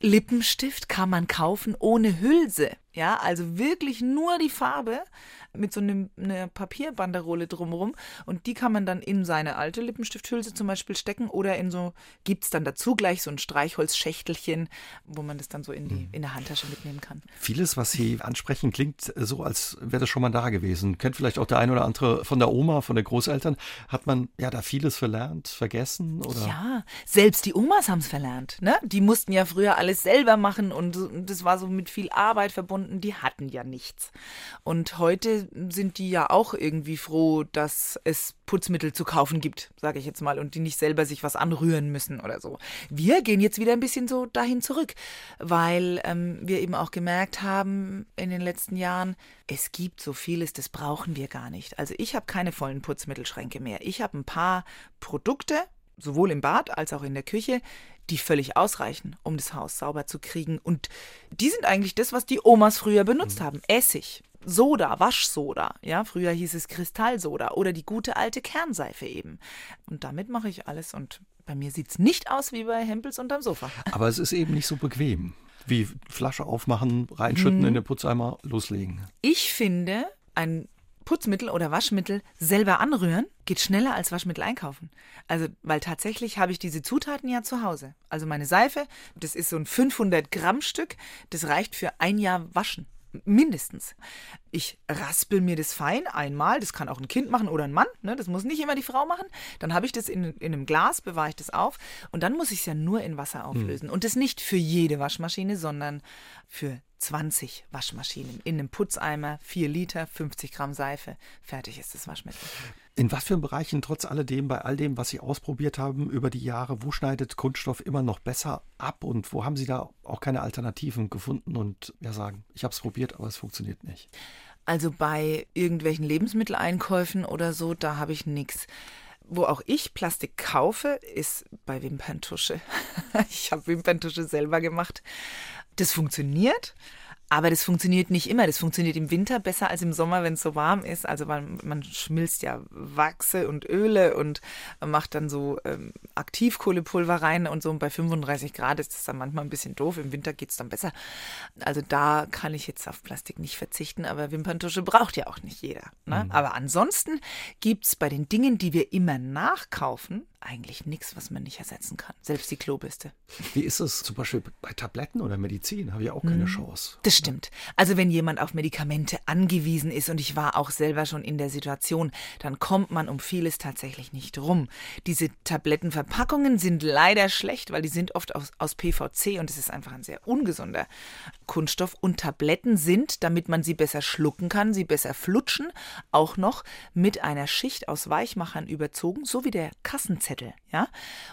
Lippenstift kann man kaufen ohne Hülse. Ja, also wirklich nur die Farbe mit so einem, einer Papierbanderole drumherum und die kann man dann in seine alte Lippenstifthülse zum Beispiel stecken oder in so, gibt es dann dazu gleich so ein Streichholzschächtelchen, wo man das dann so in, die, mhm. in der Handtasche mitnehmen kann. Vieles, was Sie ansprechen, klingt so, als wäre das schon mal da gewesen. Kennt vielleicht auch der ein oder andere von der Oma, von den Großeltern. Hat man ja da vieles verlernt, vergessen? Oder? Ja, selbst die Omas haben es verlernt. Ne? Die mussten ja früher alles selber machen und das war so mit viel Arbeit verbunden. Die hatten ja nichts. Und heute sind die ja auch irgendwie froh, dass es Putzmittel zu kaufen gibt, sage ich jetzt mal, und die nicht selber sich was anrühren müssen oder so. Wir gehen jetzt wieder ein bisschen so dahin zurück, weil ähm, wir eben auch gemerkt haben in den letzten Jahren, es gibt so vieles, das brauchen wir gar nicht. Also ich habe keine vollen Putzmittelschränke mehr. Ich habe ein paar Produkte, sowohl im Bad als auch in der Küche, die völlig ausreichen, um das Haus sauber zu kriegen. Und die sind eigentlich das, was die Omas früher benutzt mhm. haben. Essig, Soda, Waschsoda, ja, früher hieß es Kristallsoda oder die gute alte Kernseife eben. Und damit mache ich alles und bei mir sieht es nicht aus wie bei Hempels unterm Sofa. Aber es ist eben nicht so bequem. Wie Flasche aufmachen, reinschütten hm. in den Putzeimer, loslegen. Ich finde, ein Putzmittel oder Waschmittel selber anrühren geht schneller als Waschmittel einkaufen. Also, weil tatsächlich habe ich diese Zutaten ja zu Hause. Also meine Seife, das ist so ein 500 Gramm Stück, das reicht für ein Jahr Waschen. Mindestens. Ich raspel mir das fein einmal, das kann auch ein Kind machen oder ein Mann, ne? das muss nicht immer die Frau machen. Dann habe ich das in, in einem Glas, bewahre ich das auf und dann muss ich es ja nur in Wasser auflösen. Hm. Und das nicht für jede Waschmaschine, sondern für 20 Waschmaschinen in einem Putzeimer, 4 Liter, 50 Gramm Seife. Fertig ist das Waschmittel. In was für Bereichen, trotz alledem, bei all dem, was Sie ausprobiert haben über die Jahre, wo schneidet Kunststoff immer noch besser ab und wo haben Sie da auch keine Alternativen gefunden und ja sagen, ich habe es probiert, aber es funktioniert nicht? Also bei irgendwelchen Lebensmitteleinkäufen oder so, da habe ich nichts. Wo auch ich Plastik kaufe, ist bei Wimperntusche. ich habe Wimperntusche selber gemacht das funktioniert. Aber das funktioniert nicht immer. Das funktioniert im Winter besser als im Sommer, wenn es so warm ist. Also weil man schmilzt ja Wachse und Öle und macht dann so ähm, Aktivkohlepulver rein und so. Und bei 35 Grad ist das dann manchmal ein bisschen doof. Im Winter geht es dann besser. Also da kann ich jetzt auf Plastik nicht verzichten. Aber Wimperntusche braucht ja auch nicht jeder. Ne? Mhm. Aber ansonsten gibt es bei den Dingen, die wir immer nachkaufen, eigentlich nichts, was man nicht ersetzen kann. Selbst die Klobürste. Wie ist es zum Beispiel bei Tabletten oder Medizin? Habe ich auch keine hm, Chance. Das stimmt. Also wenn jemand auf Medikamente angewiesen ist und ich war auch selber schon in der Situation, dann kommt man um vieles tatsächlich nicht rum. Diese Tablettenverpackungen sind leider schlecht, weil die sind oft aus, aus PVC und es ist einfach ein sehr ungesunder Kunststoff. Und Tabletten sind, damit man sie besser schlucken kann, sie besser flutschen, auch noch mit einer Schicht aus Weichmachern überzogen, so wie der Kassenzettel Zettel, ja.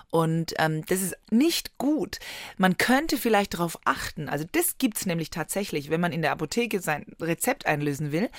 Und ähm, das ist nicht gut. Man könnte vielleicht darauf achten. Also das gibt es nämlich tatsächlich, wenn man in der Apotheke sein Rezept einlösen will,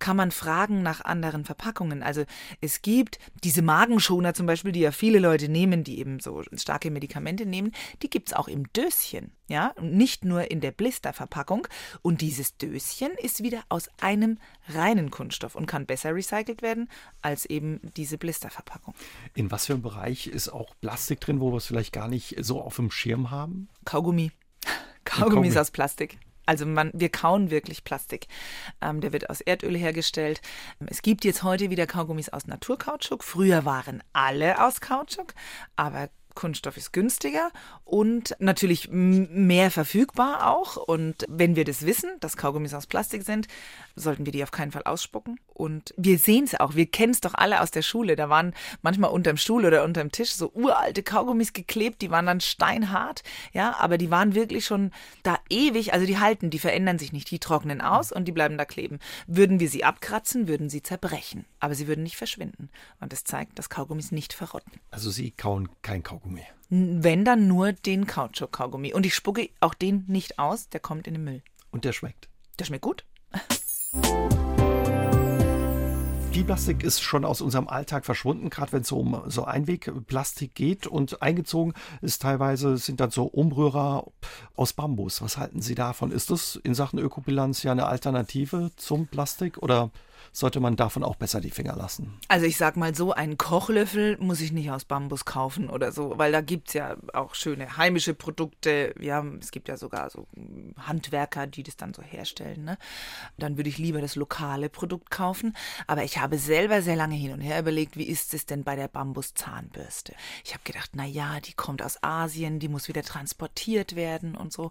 kann man fragen nach anderen Verpackungen. Also es gibt diese Magenschoner zum Beispiel, die ja viele Leute nehmen, die eben so starke Medikamente nehmen, die gibt es auch im Döschen. Ja, nicht nur in der Blisterverpackung. Und dieses Döschen ist wieder aus einem reinen Kunststoff und kann besser recycelt werden als eben diese Blisterverpackung. In was für einem Bereich ist auch Plastik drin, wo wir es vielleicht gar nicht so auf dem Schirm haben? Kaugummi. Kaugummi ist aus Plastik. Also man, wir kauen wirklich Plastik. Ähm, der wird aus Erdöl hergestellt. Es gibt jetzt heute wieder Kaugummis aus Naturkautschuk. Früher waren alle aus Kautschuk, aber Kunststoff ist günstiger und natürlich mehr verfügbar auch. Und wenn wir das wissen, dass Kaugummis aus Plastik sind, sollten wir die auf keinen Fall ausspucken. Und wir sehen es auch, wir kennen es doch alle aus der Schule. Da waren manchmal unterm Stuhl oder unterm Tisch so uralte Kaugummis geklebt, die waren dann steinhart, ja, aber die waren wirklich schon da ewig. Also die halten, die verändern sich nicht, die trocknen aus und die bleiben da kleben. Würden wir sie abkratzen, würden sie zerbrechen, aber sie würden nicht verschwinden. Und das zeigt, dass Kaugummis nicht verrotten. Also Sie kauen kein Kaugummi. Wenn dann nur den Kautschuk-Kaugummi. Und ich spucke auch den nicht aus, der kommt in den Müll. Und der schmeckt. Der schmeckt gut. Viel Plastik ist schon aus unserem Alltag verschwunden, gerade wenn es um so Einwegplastik geht. Und eingezogen ist teilweise, sind dann so Umrührer aus Bambus. Was halten Sie davon? Ist das in Sachen Ökobilanz ja eine Alternative zum Plastik oder sollte man davon auch besser die Finger lassen. Also ich sag mal so, einen Kochlöffel muss ich nicht aus Bambus kaufen oder so, weil da gibt es ja auch schöne heimische Produkte. Ja, es gibt ja sogar so Handwerker, die das dann so herstellen. Ne? Dann würde ich lieber das lokale Produkt kaufen. Aber ich habe selber sehr lange hin und her überlegt, wie ist es denn bei der Bambuszahnbürste? Ich habe gedacht, na ja, die kommt aus Asien, die muss wieder transportiert werden und so.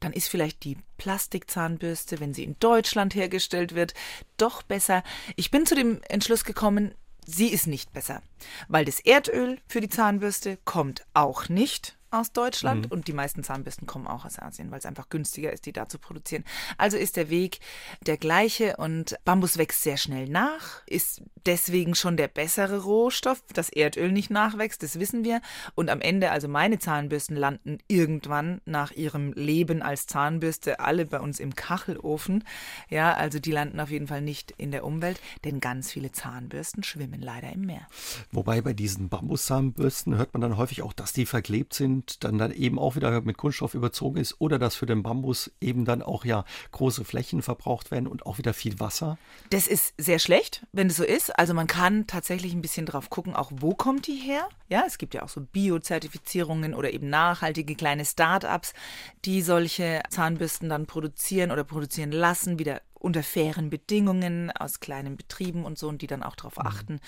Dann ist vielleicht die Plastikzahnbürste, wenn sie in Deutschland hergestellt wird, doch besser. Ich bin zu dem Entschluss gekommen, sie ist nicht besser, weil das Erdöl für die Zahnbürste kommt auch nicht aus Deutschland mhm. und die meisten Zahnbürsten kommen auch aus Asien, weil es einfach günstiger ist, die da zu produzieren. Also ist der Weg der gleiche und Bambus wächst sehr schnell nach, ist deswegen schon der bessere Rohstoff, das Erdöl nicht nachwächst, das wissen wir. Und am Ende, also meine Zahnbürsten landen irgendwann nach ihrem Leben als Zahnbürste alle bei uns im Kachelofen. Ja, also die landen auf jeden Fall nicht in der Umwelt, denn ganz viele Zahnbürsten schwimmen leider im Meer. Wobei bei diesen Bambuszahnbürsten hört man dann häufig auch, dass die verklebt sind und dann, dann eben auch wieder mit Kunststoff überzogen ist oder dass für den Bambus eben dann auch ja große Flächen verbraucht werden und auch wieder viel Wasser. Das ist sehr schlecht, wenn es so ist. Also man kann tatsächlich ein bisschen drauf gucken, auch wo kommt die her. Ja, es gibt ja auch so Bio-Zertifizierungen oder eben nachhaltige kleine Start-ups, die solche Zahnbürsten dann produzieren oder produzieren lassen, wieder unter fairen Bedingungen aus kleinen Betrieben und so und die dann auch darauf mhm. achten,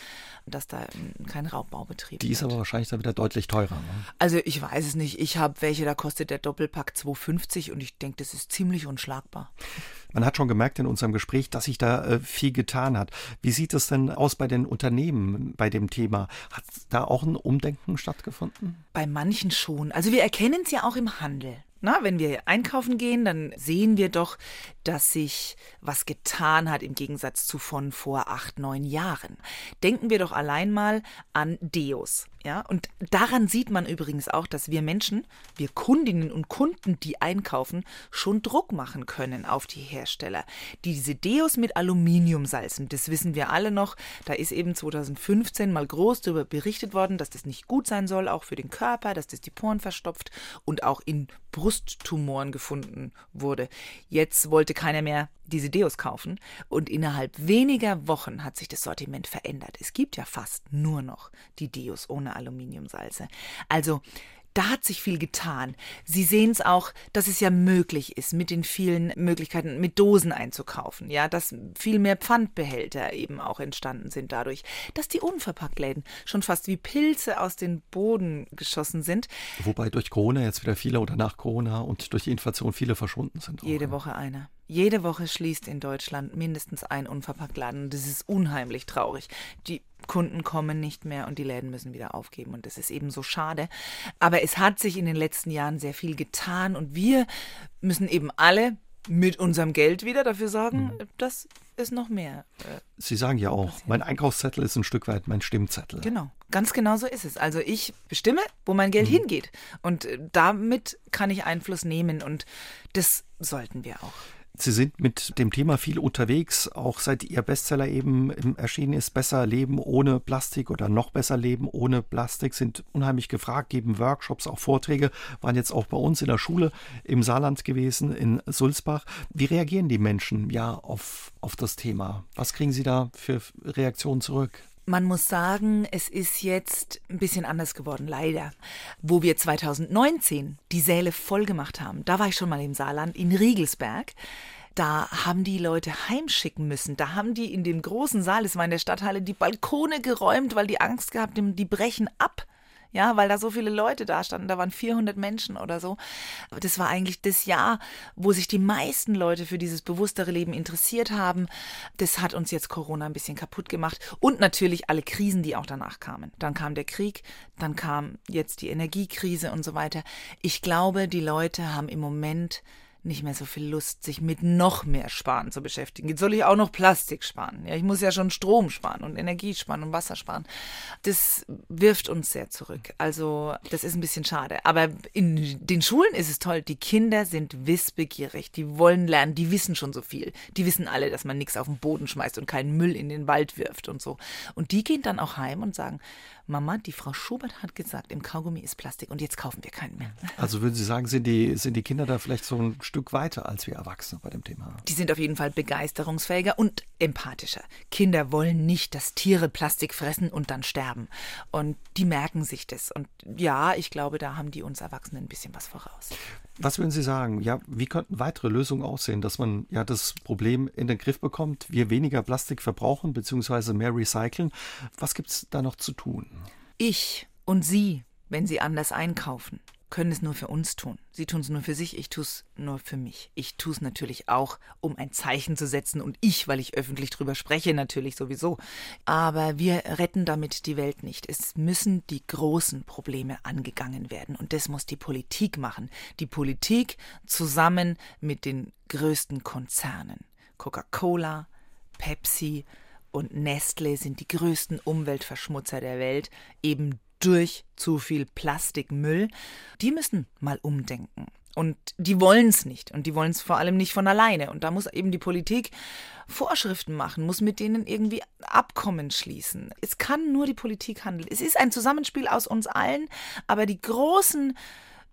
dass da kein Raubbau betrieben Die ist wird. aber wahrscheinlich dann wieder deutlich teurer. Ne? Also ich weiß es nicht. Ich habe welche, da kostet der Doppelpack 2,50 und ich denke, das ist ziemlich unschlagbar. Man hat schon gemerkt in unserem Gespräch, dass sich da äh, viel getan hat. Wie sieht es denn aus bei den Unternehmen bei dem Thema? Hat da auch ein Umdenken stattgefunden? Bei manchen schon. Also wir erkennen es ja auch im Handel. Na, wenn wir einkaufen gehen, dann sehen wir doch, dass sich was getan hat im Gegensatz zu von vor acht, neun Jahren. Denken wir doch allein mal an Deos. Ja, und daran sieht man übrigens auch, dass wir Menschen, wir Kundinnen und Kunden, die einkaufen, schon Druck machen können auf die Hersteller. Diese Deos mit Aluminiumsalzen, das wissen wir alle noch. Da ist eben 2015 mal groß darüber berichtet worden, dass das nicht gut sein soll, auch für den Körper, dass das die Poren verstopft und auch in Brusttumoren gefunden wurde. Jetzt wollte keiner mehr diese Deos kaufen und innerhalb weniger Wochen hat sich das Sortiment verändert. Es gibt ja fast nur noch die Deos ohne Aluminiumsalze. Also da hat sich viel getan. Sie sehen es auch, dass es ja möglich ist, mit den vielen Möglichkeiten, mit Dosen einzukaufen. Ja, dass viel mehr Pfandbehälter eben auch entstanden sind dadurch, dass die Unverpacktläden schon fast wie Pilze aus dem Boden geschossen sind. Wobei durch Corona jetzt wieder viele oder nach Corona und durch die Inflation viele verschwunden sind. Jede auch, Woche einer. Jede Woche schließt in Deutschland mindestens ein Unverpacktladen. Das ist unheimlich traurig. Die Kunden kommen nicht mehr und die Läden müssen wieder aufgeben. Und das ist eben so schade. Aber es hat sich in den letzten Jahren sehr viel getan und wir müssen eben alle mit unserem Geld wieder dafür sorgen, mhm. dass es noch mehr. Äh, Sie sagen ja auch, passiert. mein Einkaufszettel ist ein Stück weit mein Stimmzettel. Genau, ganz genau so ist es. Also ich bestimme, wo mein Geld mhm. hingeht. Und äh, damit kann ich Einfluss nehmen und das sollten wir auch. Sie sind mit dem Thema viel unterwegs, auch seit Ihr Bestseller eben erschienen ist, Besser Leben ohne Plastik oder noch besser Leben ohne Plastik, sind unheimlich gefragt, geben Workshops, auch Vorträge, waren jetzt auch bei uns in der Schule im Saarland gewesen, in Sulzbach. Wie reagieren die Menschen ja auf, auf das Thema? Was kriegen Sie da für Reaktionen zurück? Man muss sagen, es ist jetzt ein bisschen anders geworden, leider. Wo wir 2019 die Säle voll gemacht haben, da war ich schon mal im Saarland, in Riegelsberg. Da haben die Leute heimschicken müssen. Da haben die in dem großen Saal, es war in der Stadthalle, die Balkone geräumt, weil die Angst gehabt haben, die brechen ab ja, weil da so viele Leute da standen, da waren 400 Menschen oder so. Das war eigentlich das Jahr, wo sich die meisten Leute für dieses bewusstere Leben interessiert haben. Das hat uns jetzt Corona ein bisschen kaputt gemacht und natürlich alle Krisen, die auch danach kamen. Dann kam der Krieg, dann kam jetzt die Energiekrise und so weiter. Ich glaube, die Leute haben im Moment nicht mehr so viel Lust, sich mit noch mehr Sparen zu beschäftigen. Jetzt soll ich auch noch Plastik sparen. Ja, ich muss ja schon Strom sparen und Energie sparen und Wasser sparen. Das wirft uns sehr zurück. Also, das ist ein bisschen schade. Aber in den Schulen ist es toll. Die Kinder sind wissbegierig. Die wollen lernen. Die wissen schon so viel. Die wissen alle, dass man nichts auf den Boden schmeißt und keinen Müll in den Wald wirft und so. Und die gehen dann auch heim und sagen, Mama, die Frau Schubert hat gesagt, im Kaugummi ist Plastik und jetzt kaufen wir keinen mehr. Also würden Sie sagen, sind die, sind die Kinder da vielleicht so ein Stück weiter als wir Erwachsene bei dem Thema? Die sind auf jeden Fall begeisterungsfähiger und empathischer. Kinder wollen nicht, dass Tiere Plastik fressen und dann sterben. Und die merken sich das. Und ja, ich glaube, da haben die uns Erwachsenen ein bisschen was voraus. Was würden Sie sagen? Ja, wie könnten weitere Lösungen aussehen, dass man ja das Problem in den Griff bekommt, wir weniger Plastik verbrauchen bzw. mehr recyceln? Was gibt es da noch zu tun? Ich und Sie, wenn Sie anders einkaufen, können es nur für uns tun. Sie tun es nur für sich, ich tue es nur für mich. Ich tue es natürlich auch, um ein Zeichen zu setzen und ich, weil ich öffentlich drüber spreche, natürlich sowieso. Aber wir retten damit die Welt nicht. Es müssen die großen Probleme angegangen werden und das muss die Politik machen. Die Politik zusammen mit den größten Konzernen. Coca-Cola, Pepsi und Nestle sind die größten Umweltverschmutzer der Welt, eben durch zu viel Plastikmüll, die müssen mal umdenken. Und die wollen es nicht. Und die wollen es vor allem nicht von alleine. Und da muss eben die Politik Vorschriften machen, muss mit denen irgendwie Abkommen schließen. Es kann nur die Politik handeln. Es ist ein Zusammenspiel aus uns allen, aber die großen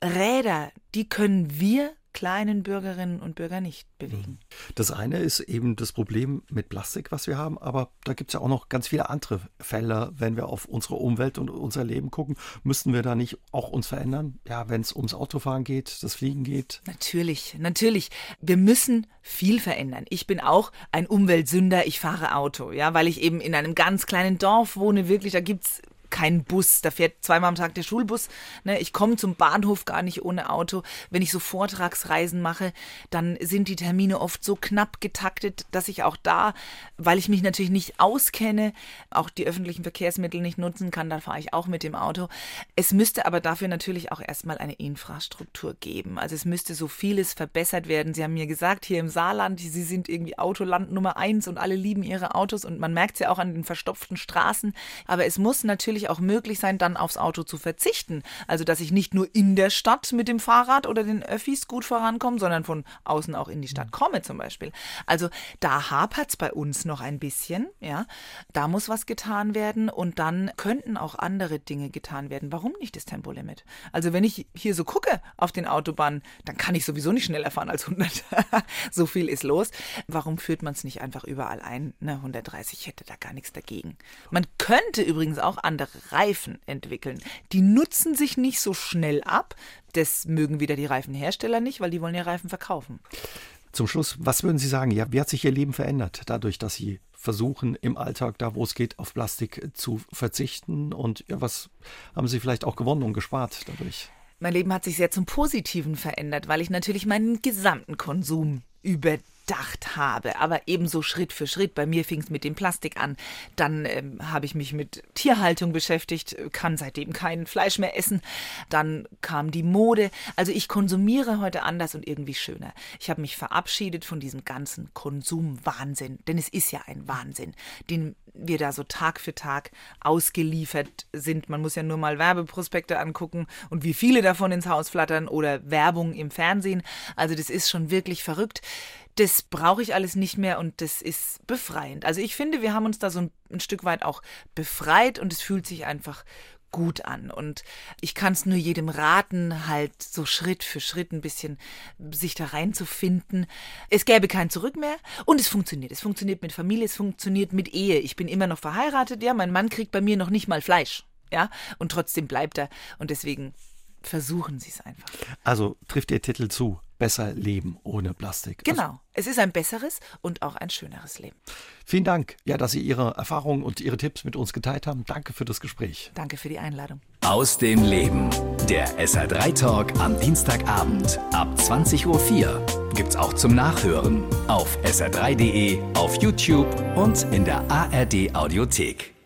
Räder, die können wir kleinen Bürgerinnen und Bürger nicht bewegen. Das eine ist eben das Problem mit Plastik, was wir haben, aber da gibt es ja auch noch ganz viele andere Fälle, wenn wir auf unsere Umwelt und unser Leben gucken. Müssten wir da nicht auch uns verändern? Ja, wenn es ums Autofahren geht, das Fliegen geht? Natürlich, natürlich. Wir müssen viel verändern. Ich bin auch ein Umweltsünder, ich fahre Auto, ja, weil ich eben in einem ganz kleinen Dorf wohne, wirklich, da gibt es kein Bus, da fährt zweimal am Tag der Schulbus. Ne? Ich komme zum Bahnhof gar nicht ohne Auto. Wenn ich so Vortragsreisen mache, dann sind die Termine oft so knapp getaktet, dass ich auch da, weil ich mich natürlich nicht auskenne, auch die öffentlichen Verkehrsmittel nicht nutzen kann, dann fahre ich auch mit dem Auto. Es müsste aber dafür natürlich auch erstmal eine Infrastruktur geben. Also es müsste so vieles verbessert werden. Sie haben mir gesagt, hier im Saarland, Sie sind irgendwie Autoland Nummer eins und alle lieben ihre Autos und man merkt es ja auch an den verstopften Straßen. Aber es muss natürlich natürlich auch möglich sein, dann aufs Auto zu verzichten. Also, dass ich nicht nur in der Stadt mit dem Fahrrad oder den Öffis gut vorankomme, sondern von außen auch in die Stadt komme zum Beispiel. Also, da hapert es bei uns noch ein bisschen, ja. Da muss was getan werden und dann könnten auch andere Dinge getan werden. Warum nicht das Tempolimit? Also, wenn ich hier so gucke auf den Autobahnen, dann kann ich sowieso nicht schneller fahren als 100. so viel ist los. Warum führt man es nicht einfach überall ein? Ne, 130 hätte da gar nichts dagegen. Man könnte übrigens auch andere Reifen entwickeln. Die nutzen sich nicht so schnell ab. Das mögen wieder die Reifenhersteller nicht, weil die wollen ja Reifen verkaufen. Zum Schluss, was würden Sie sagen? Ja, wie hat sich Ihr Leben verändert, dadurch, dass Sie versuchen, im Alltag, da wo es geht, auf Plastik zu verzichten? Und ja, was haben Sie vielleicht auch gewonnen und gespart dadurch? Mein Leben hat sich sehr zum Positiven verändert, weil ich natürlich meinen gesamten Konsum über gedacht habe, aber ebenso Schritt für Schritt. Bei mir fing es mit dem Plastik an. Dann ähm, habe ich mich mit Tierhaltung beschäftigt, kann seitdem kein Fleisch mehr essen. Dann kam die Mode. Also ich konsumiere heute anders und irgendwie schöner. Ich habe mich verabschiedet von diesem ganzen Konsumwahnsinn, denn es ist ja ein Wahnsinn, den wir da so Tag für Tag ausgeliefert sind. Man muss ja nur mal Werbeprospekte angucken und wie viele davon ins Haus flattern oder Werbung im Fernsehen. Also das ist schon wirklich verrückt das brauche ich alles nicht mehr und das ist befreiend. Also ich finde, wir haben uns da so ein, ein Stück weit auch befreit und es fühlt sich einfach gut an. Und ich kann es nur jedem raten, halt so Schritt für Schritt ein bisschen sich da reinzufinden. Es gäbe kein Zurück mehr und es funktioniert. Es funktioniert mit Familie, es funktioniert mit Ehe. Ich bin immer noch verheiratet, ja, mein Mann kriegt bei mir noch nicht mal Fleisch, ja, und trotzdem bleibt er. Und deswegen versuchen Sie es einfach. Also trifft Ihr Titel zu. Besser leben ohne Plastik. Genau. Also, es ist ein besseres und auch ein schöneres Leben. Vielen Dank, ja, dass Sie Ihre Erfahrungen und Ihre Tipps mit uns geteilt haben. Danke für das Gespräch. Danke für die Einladung. Aus dem Leben. Der SR3 Talk am Dienstagabend ab 20.04 Uhr. Gibt's auch zum Nachhören auf sr3.de, auf YouTube und in der ARD Audiothek.